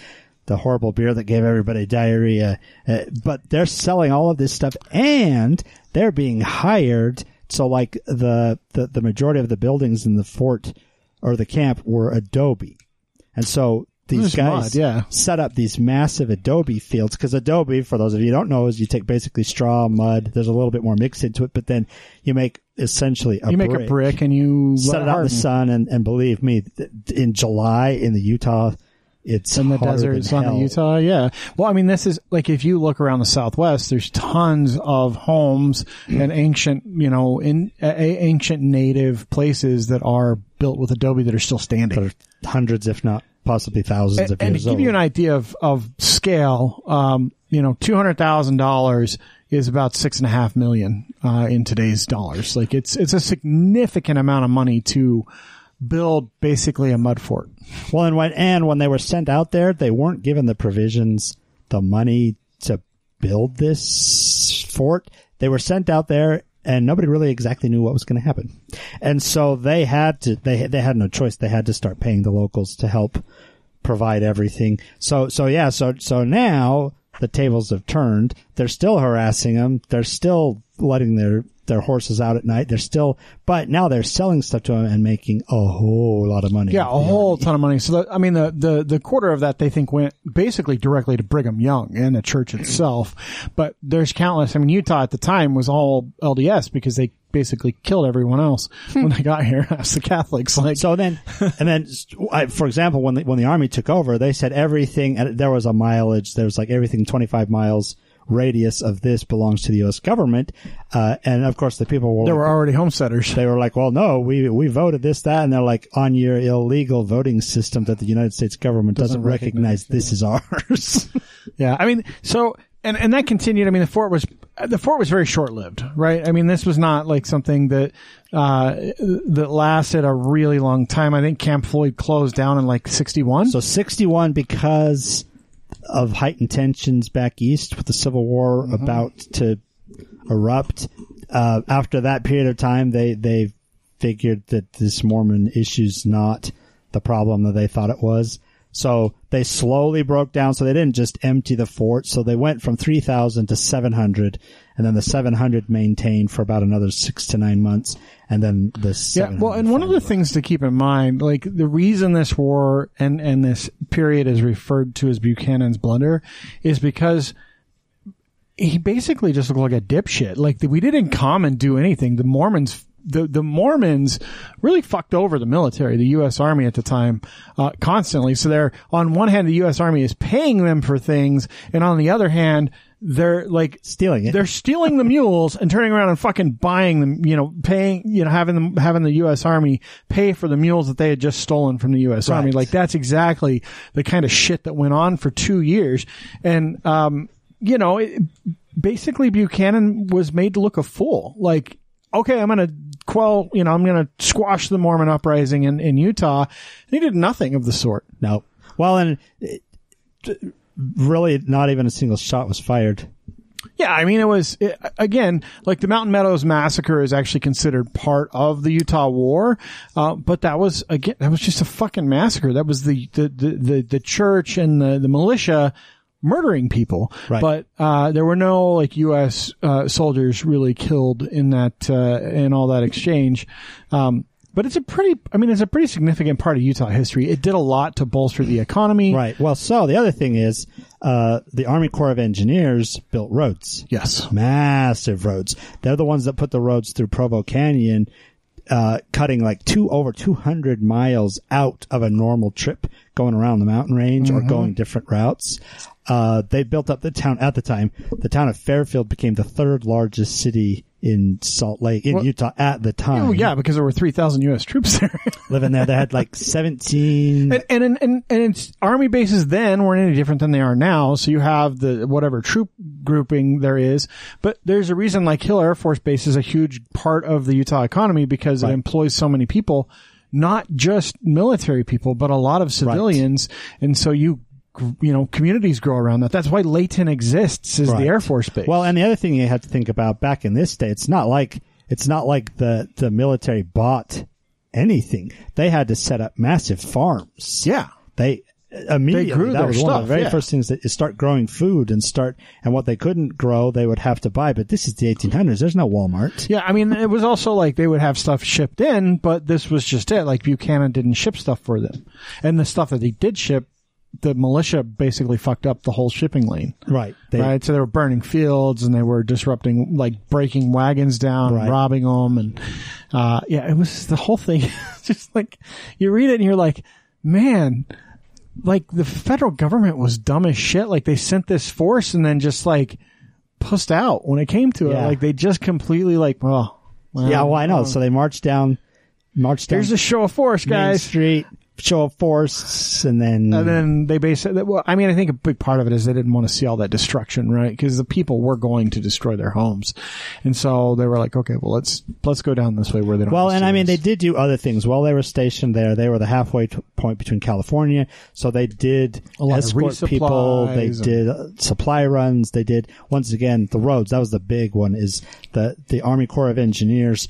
the horrible beer that gave everybody diarrhea. Uh, but they're selling all of this stuff and they're being hired. So like the, the, the majority of the buildings in the fort or the camp were Adobe. And so these guys yeah. set up these massive Adobe fields because Adobe, for those of you who don't know, is you take basically straw, mud. There's a little bit more mixed into it, but then you make essentially a you make a brick and you set it out in the sun, and, and believe me, in July in the Utah, it's in the harder than deserts on the hell. Utah. Yeah. Well, I mean, this is like if you look around the Southwest, there's tons of homes and ancient, you know, in uh, ancient native places that are built with adobe that are still standing. That are hundreds, if not possibly thousands and, of and to years give old. you an idea of, of scale, um, you know, two hundred thousand dollars is about six and a half million uh, in today's dollars. Like it's it's a significant amount of money to build basically a mud fort. Well, and when and when they were sent out there, they weren't given the provisions, the money to build this fort. They were sent out there, and nobody really exactly knew what was going to happen. And so they had to. They they had no choice. They had to start paying the locals to help provide everything. So so yeah. So so now the tables have turned. They're still harassing them. They're still letting their their horses out at night. They're still, but now they're selling stuff to them and making a whole lot of money. Yeah, a whole ton of money. So, that, I mean, the, the, the quarter of that they think went basically directly to Brigham Young and the church itself. But there's countless. I mean, Utah at the time was all LDS because they basically killed everyone else hmm. when they got here as the Catholics. Like, So then, and then, I- for example, when the, when the army took over, they said everything, there was a mileage, there was like everything 25 miles radius of this belongs to the U.S. government. Uh, and of course the people were, there were already homesteaders. they were like, well, no, we, we voted this, that, and they're like, on your illegal voting system that the United States government doesn't, Doesn't recognize, recognize, this is ours. Yeah, I mean, so and and that continued. I mean, the fort was the fort was very short lived, right? I mean, this was not like something that uh that lasted a really long time. I think Camp Floyd closed down in like sixty one. So 61 because of heightened tensions back east with the Civil War about to erupt. Uh, after that period of time, they, they figured that this Mormon issue's not the problem that they thought it was. So they slowly broke down. So they didn't just empty the fort. So they went from 3,000 to 700 and then the 700 maintained for about another six to nine months. And then the Yeah, well, and one of the things to keep in mind, like the reason this war and and this period is referred to as Buchanan's blunder, is because he basically just looked like a dipshit. Like we didn't come and do anything. The Mormons. The, the Mormons really fucked over the military, the U.S. Army at the time, uh, constantly. So they're, on one hand, the U.S. Army is paying them for things, and on the other hand, they're like stealing it. they're stealing the mules and turning around and fucking buying them, you know, paying, you know, having them, having the U.S. Army pay for the mules that they had just stolen from the U.S. Army. Like that's exactly the kind of shit that went on for two years. And, um, you know, it, basically Buchanan was made to look a fool. Like, okay, I'm going to quell, you know, I'm going to squash the Mormon uprising in, in Utah. He did nothing of the sort. No. Well, and it, really not even a single shot was fired. Yeah, I mean, it was it, again like the Mountain Meadows massacre is actually considered part of the Utah War, uh, but that was again that was just a fucking massacre. That was the the the, the, the church and the, the militia murdering people, Right. but uh, there were no like U.S. Uh, soldiers really killed in that uh, in all that exchange. Um, but it's a pretty, I mean, it's a pretty significant part of Utah history. It did a lot to bolster the economy. Right. Well, so the other thing is, uh, the Army Corps of Engineers built roads. Yes. Massive roads. They're the ones that put the roads through Provo Canyon, uh, cutting like two, over 200 miles out of a normal trip going around the mountain range or going different routes. Uh, they built up the town at the time. The town of Fairfield became the third largest city in Salt Lake, in Well- Utah at the time. Oh yeah, because there were three thousand U.S. troops there. Living there. They had like 17. And and and, and, army bases then weren't any different than they are now. So you have the whatever troop grouping there is, but there's a reason like Hill Air Force Base is a huge part of the Utah economy because it employs so many people, not just military people, but a lot of civilians. And so you you know communities grow around that. That's why Layton exists is Right. the Air Force base. Well, and the other thing you have to think about back in this day, it's not like it's not like the the military bought anything. They had to set up massive farms. yeah, They immediately grew that their was one of the very yeah. first things that is start growing food and start and what they couldn't grow they would have to buy. But this is the 1800s. There's no Walmart. yeah. I mean, it was also like they would have stuff shipped in, but this was just it. Like Buchanan didn't ship stuff for them, and the stuff that they did ship, the militia basically fucked up the whole shipping lane. Right. They, right? So they were burning fields and they were disrupting, like breaking wagons down, Right. robbing them, and uh, yeah, it was the whole thing. just like you read it and you're like, man, like the federal government was dumb as shit. Like they sent this force and then just like pussed out when it came to it. Like they just completely like, well, well yeah, well, I know. So they marched down, marched down here's a show of force, guys. Main guys. Street, show of force, and then And then they basically, well, I mean, I think a big part of it is they didn't want to see all that destruction, right? Because the people were going to destroy their homes, and so they were like, okay, well, let's let's go down this way where they don't. Well, and I mean, they did do other things while they were stationed there. They were the halfway t- point between California, so they did A lot of escort people. They did uh, supply runs. They did once again the roads. That was the big one. Is the the Army Corps of Engineers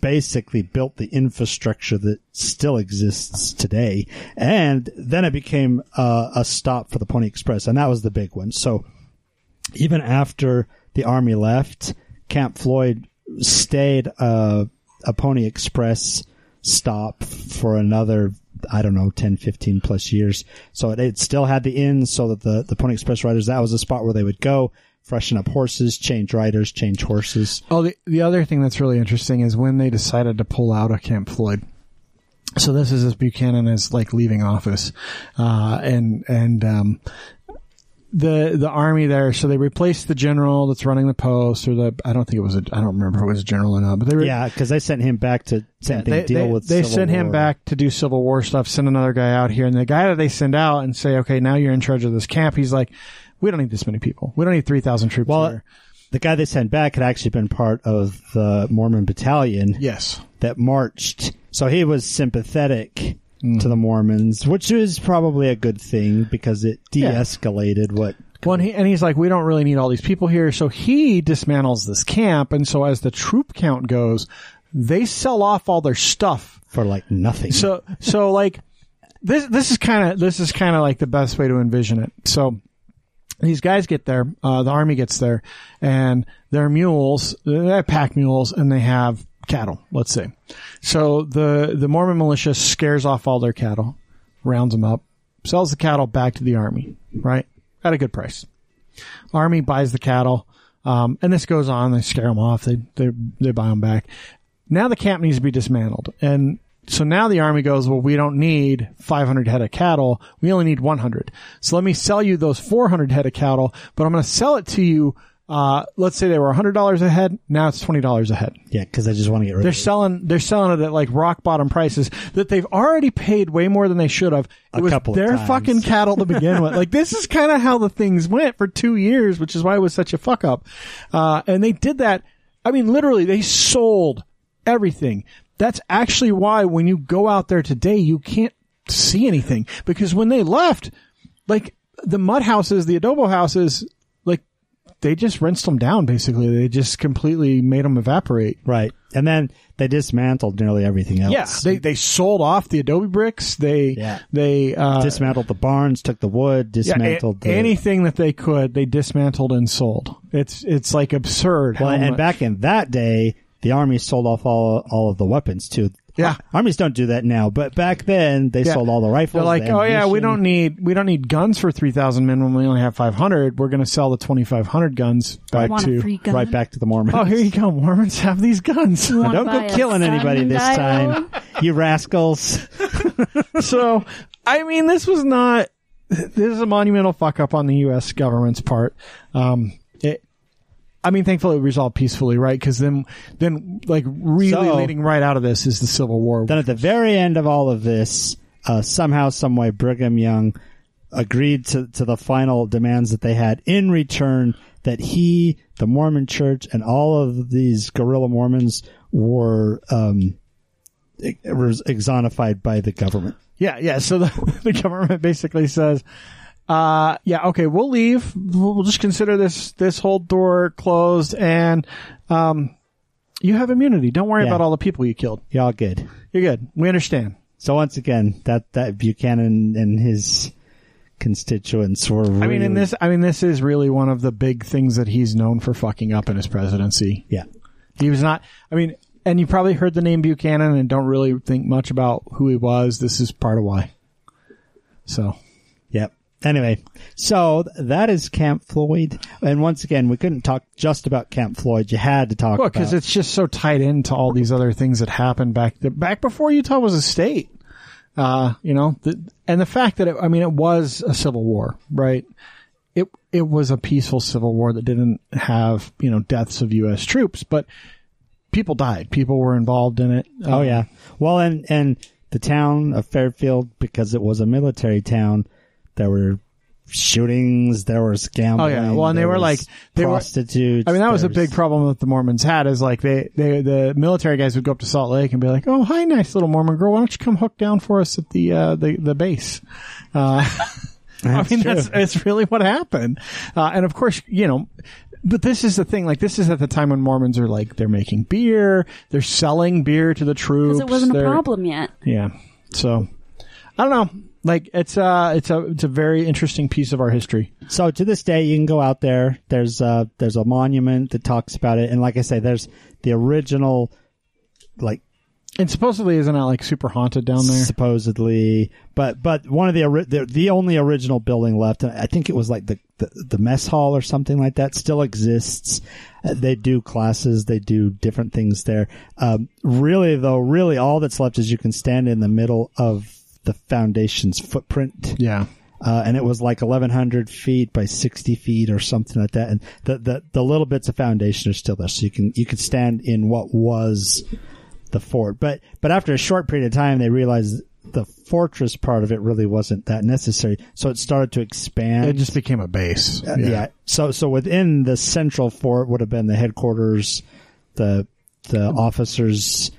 basically built the infrastructure that still exists today, and then it became uh, a stop for the Pony Express, and that was the big one. So even after the army left, Camp Floyd stayed uh, a Pony Express stop for another, I don't know, 10, 15 plus years. So it, it still had the inn so that the, the Pony Express riders, that was a spot where they would go, freshen up horses, change riders, change horses. Oh, the the other thing that's really interesting is when they decided to pull out of Camp Floyd. So this is as Buchanan is like leaving office, uh, and and um, the the army there. So they replaced the general that's running the post, or the I don't think it was a I don't remember if it was a general or not, but they re- Yeah, because they sent him back to same thing, they, deal they, with they send him back to do Civil War stuff, send another guy out here, and the guy that they send out and say, okay, now you're in charge of this camp, he's like, we don't need this many people. We don't need 3,000 troops Well, here. the guy they sent back had actually been part of the Mormon battalion. Yes. that marched. So he was sympathetic Hmm. to the Mormons, which is probably a good thing because it de-escalated what. Well, and, he, and he's like, we don't really need all these people here. So he dismantles this camp. And so as the troop count goes, they sell off all their stuff. For like nothing. So, so like, this, this is kind of, this is kind of like the best way to envision it. So, these guys get there, uh, the army gets there, and their mules, they pack mules, and they have cattle, let's say. So the, the Mormon militia scares off all their cattle, rounds them up, sells the cattle back to the army, right? At a good price. Army buys the cattle, um, and this goes on, they scare them off, they, they, they buy them back. Now the camp needs to be dismantled, and so now the army goes, well, we don't need 500 head of cattle. We only need 100. So let me sell you those 400 head of cattle, but I'm going to sell it to you. Uh, let's say they were $100 a head. Now it's $20 a head. yeah, because I just want to get rid They're of it. selling, they're selling it at like rock bottom prices that they've already paid way more than they should have. It A was couple of their times. fucking cattle to begin with. Like this is kind of how the things went for two years, which is why it was such a fuck up. Uh, and they did that. I mean, literally, they sold everything. That's actually why when you go out there today, you can't see anything because when they left, like the mud houses, the adobo houses, like they just rinsed them down. Basically, they just completely made them evaporate. Right. And then they dismantled nearly everything else. Yeah, they they sold off the adobe bricks. They Yeah. they uh, dismantled the barns, took the wood, yeah, a- dismantled the. anything that they could. They dismantled and sold. It's it's like absurd. well, and much- back in that day, the army sold off all all of the weapons too. Yeah. Armies don't do that now, but back then they Yeah. sold all the rifles. They're like, the oh yeah, we don't need we don't need guns for three thousand men when we only have five hundred. We're going to sell the twenty five hundred guns back to. gun. right back to the Mormons. Oh, here you go. Mormons have these guns. Wanna Don't go killing anybody this sundial? time, you rascals. so, I mean, this was not. This is a monumental fuck up on the U.S. government's part. Um, it. I mean, thankfully it resolved peacefully, right? Because then, then, like, really So- leading right out of this is the Civil War. Then at the very end of all of this, uh, somehow, someway, Brigham Young agreed to, to the final demands that they had in return that he, the Mormon church, and all of these guerrilla Mormons were, um, ex- exonified by the government. Yeah, yeah. So the, the government basically says, Uh, yeah, okay, we'll leave. We'll just consider this, this whole door closed and, um, you have immunity. Don't worry Yeah. about all the people you killed. You're all good. You're good. We understand. So once again, that, that Buchanan and his constituents were really, I mean, in this, I mean, this is really one of the big things that he's known for fucking up in his presidency. yeah. He was not, I mean, and you probably heard the name Buchanan and don't really think much about who he was. This is part of why. So. Anyway, so that is Camp Floyd. And once again, we couldn't talk just about Camp Floyd. You had to talk well, because it's just so tied into all these other things that happened back back before Utah was a state. Uh, you know, the, and the fact that it, I mean, it was a civil war, right? It it was a peaceful civil war that didn't have you know deaths of U.S. troops, but people died. People were involved in it. Oh Um, yeah. Well, and and the town of Fairfield, because it was a military town, there were shootings, there was gambling. Oh, yeah. Well, and they were, like- they were- prostitutes. I mean, that was a big problem that the Mormons had is like they, they, the military guys would go up to Salt Lake and be like, Oh, hi, nice little Mormon girl. Why don't you come hook down for us at the, uh, the, the base? Uh, I mean, true. that's, that's really what happened. Uh, and of course, you know, but this is the thing, like this is at the time when Mormons are like, they're making beer, they're selling beer to the troops. Because it wasn't a they're- problem yet. Yeah. So, I don't know. Like, it's, uh, it's a, it's a very interesting piece of our history. So to this day, you can go out there. There's uh there's a monument that talks about it, and like I say, there's the original, like And supposedly isn't it like super haunted down there? supposedly, but but one of the, ori- the the only original building left, and I think it was like the the, the mess hall or something like that, still exists. Uh, they do classes, they do different things there. Um, really though, really all that's left is you can stand in the middle of the foundation's footprint. Yeah. Uh, and it was like 1100 feet by 60 feet or something like that. And the, the, the little bits of foundation are still there. So you can, you can stand in what was the fort. But, but after a short period of time, they realized the fortress part of it really wasn't that necessary. So it started to expand. It just became a base. Uh, yeah. So, so within the central fort would have been the headquarters, the, the officers,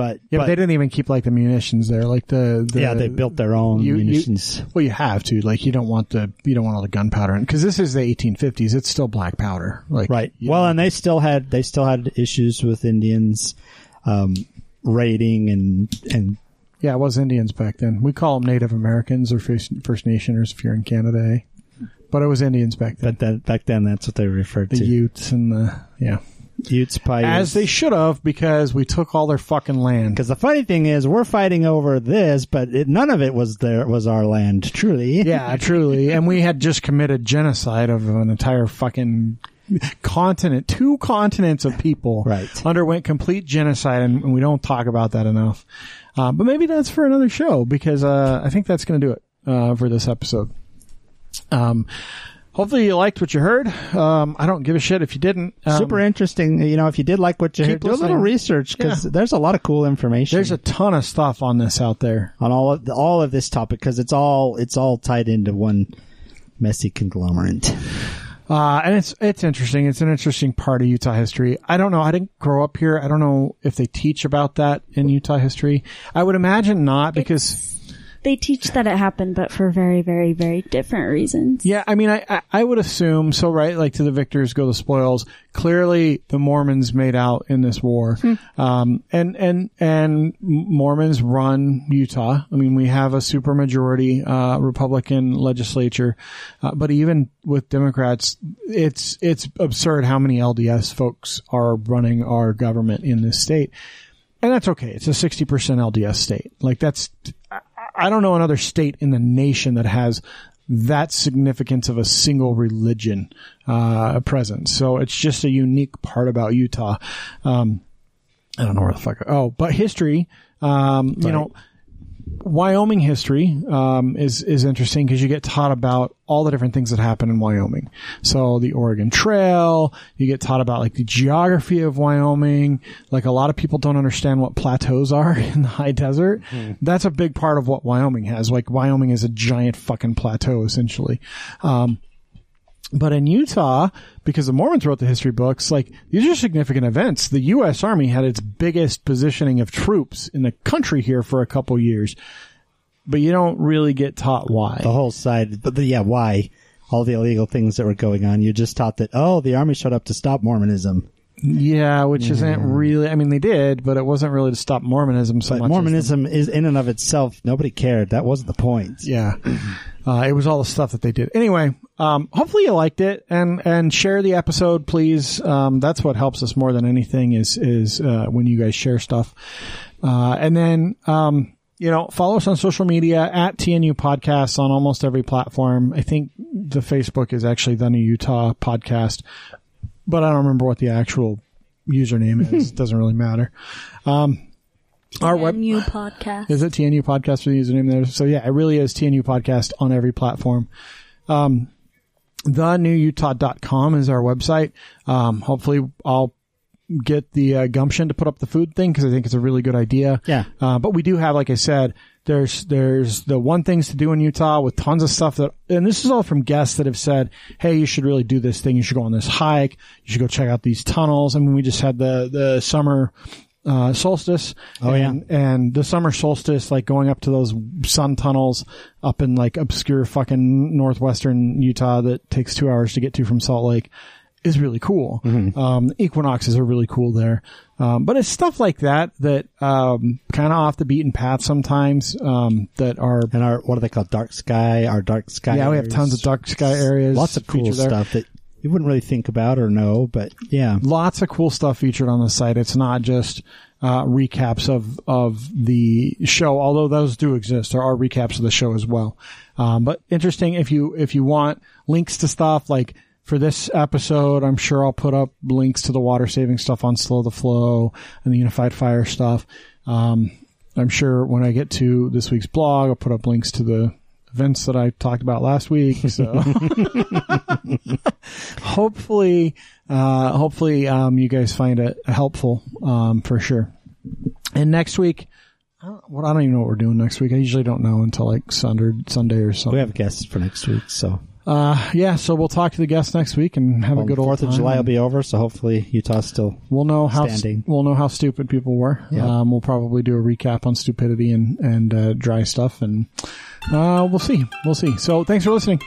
but, Yeah, but, they didn't even keep like the munitions there. Like the, the yeah, they built their own you- you- munitions. well, you have to. Like, you don't want the you don't want all the gunpowder because this is the 1850s. It's still black powder. Like, Right. Well, know. and they still had they still had issues with Indians um, raiding and and yeah, it was Indians back then. We call them Native Americans or First, First Nationers if you're in Canada. eh? But it was Indians back then. but that back then that's what they referred The to. The Utes and the yeah, Utes, Paiutes. as they should have because we took all their fucking land. Because the funny thing is, we're fighting over this, but it, none of it was there was our land. Truly. Yeah, truly. And we had just committed genocide of an entire fucking continent, two continents of people Right. underwent complete genocide and, we don't talk about that enough. Uh, but maybe that's for another show because, uh, I think that's going to do it, uh, for this episode. Um, hopefully you liked what you heard. Um, I don't give a shit if you didn't. Um, Super interesting. You know, if you did like what you keep heard, do a little research because there's a lot of cool information. There's a ton of stuff on this out there. on all of all of this topic because it's all it's all tied into one messy conglomerate. Uh, and it's, it's interesting. It's an interesting part of Utah history. I don't know. I didn't grow up here. I don't know if they teach about that in Utah history. I would imagine not because, They teach that it happened, but for very, very, very different reasons. yeah, I mean, I, I, I would assume so, right? Like to the victors go the spoils. Clearly the Mormons made out in this war. Um, and, and, and Mormons run Utah. I mean, we have a supermajority, uh, Republican legislature. Uh, but even with Democrats, it's, it's absurd how many LDS folks are running our government in this state. And that's okay. It's a 60% LDS state. Like that's, I- don't know another state in the nation that has that significance of a single religion, uh, present. So it's just a unique part about Utah. Um, I don't know where the fuck. Oh, but history, um, you know, Wyoming history um, is is interesting because you get taught about all the different things that happen in Wyoming. So the Oregon Trail, you get taught about like the geography of Wyoming. Like a lot of people don't understand what plateaus are in the high desert. That's a big part of what Wyoming has. Like Wyoming is a giant fucking plateau essentially. Um, but in Utah, because the Mormons wrote the history books, like these are significant events. The U.S. Army had its biggest positioning of troops in the country here for a couple years. but you don't really get taught why. The whole side, but the, yeah, why? All the illegal things that were going on. You just taught that, oh, the army showed up to stop Mormonism. Yeah, which isn't really. I mean, they did, but it wasn't really to stop Mormonism so But much. Mormonism is in and of itself, nobody cared. That wasn't the point. yeah, uh, it was all the stuff that they did. Anyway, um, hopefully you liked it, and and share the episode, please. Um, that's what helps us more than anything is is uh, when you guys share stuff, uh, and then. Um, you know, follow us on social media at TNU Podcasts on almost every platform. I think the Facebook is actually the New Utah Podcast, but I don't remember what the actual username is. it doesn't really matter. Um, our web New podcast. is it TNU Podcast for the username there. So yeah, it really is TNU Podcast on every platform. Um, thenewutah.com is our website. Um, hopefully I'll get the uh, gumption to put up the food thing because I think it's a really good idea. Yeah. Uh, but we do have, like I said, there's there's the one things to do in Utah with tons of stuff that, and this is all from guests that have said, hey, you should really do this thing. You should go on this hike. You should go check out these tunnels. I mean, we just had the the summer uh, solstice. Oh, yeah. and, and the summer solstice, like going up to those sun tunnels up in like obscure fucking northwestern Utah that takes two hours to get to from Salt Lake is really cool. Um, equinoxes are really cool there. Um, but it's stuff like that that, um, kind of off the beaten path sometimes, um, that are, And our, what are they called? Dark sky, our dark sky. yeah, we have tons of dark sky areas. Lots of cool stuff that you wouldn't really think about or know, but yeah. lots of cool stuff featured on the site. It's not just uh, recaps of of the show, although those do exist. There are recaps of the show as well. Um, but interesting if you if you want links to stuff like for this episode, I'm sure I'll put up links to the water saving stuff on Slow the Flow and the Unified Fire stuff. Um, I'm sure when I get to this week's blog, I'll put up links to the events that I talked about last week. So hopefully, uh, hopefully, um, you guys find it helpful, um, for sure. And next week, I don't, well, I don't even know what we're doing next week. I usually don't know until like Sunday, Sunday or something. We have guests for next week, so. Uh, yeah, so we'll talk to the guests next week and have Well, a good old Fourth of. July will be over, so hopefully Utah's still. We'll know how standing. we'll know how stupid people were. Yeah. Um, we'll probably do a recap on stupidity and and uh, dry stuff, and uh, we'll see. We'll see. So thanks for listening.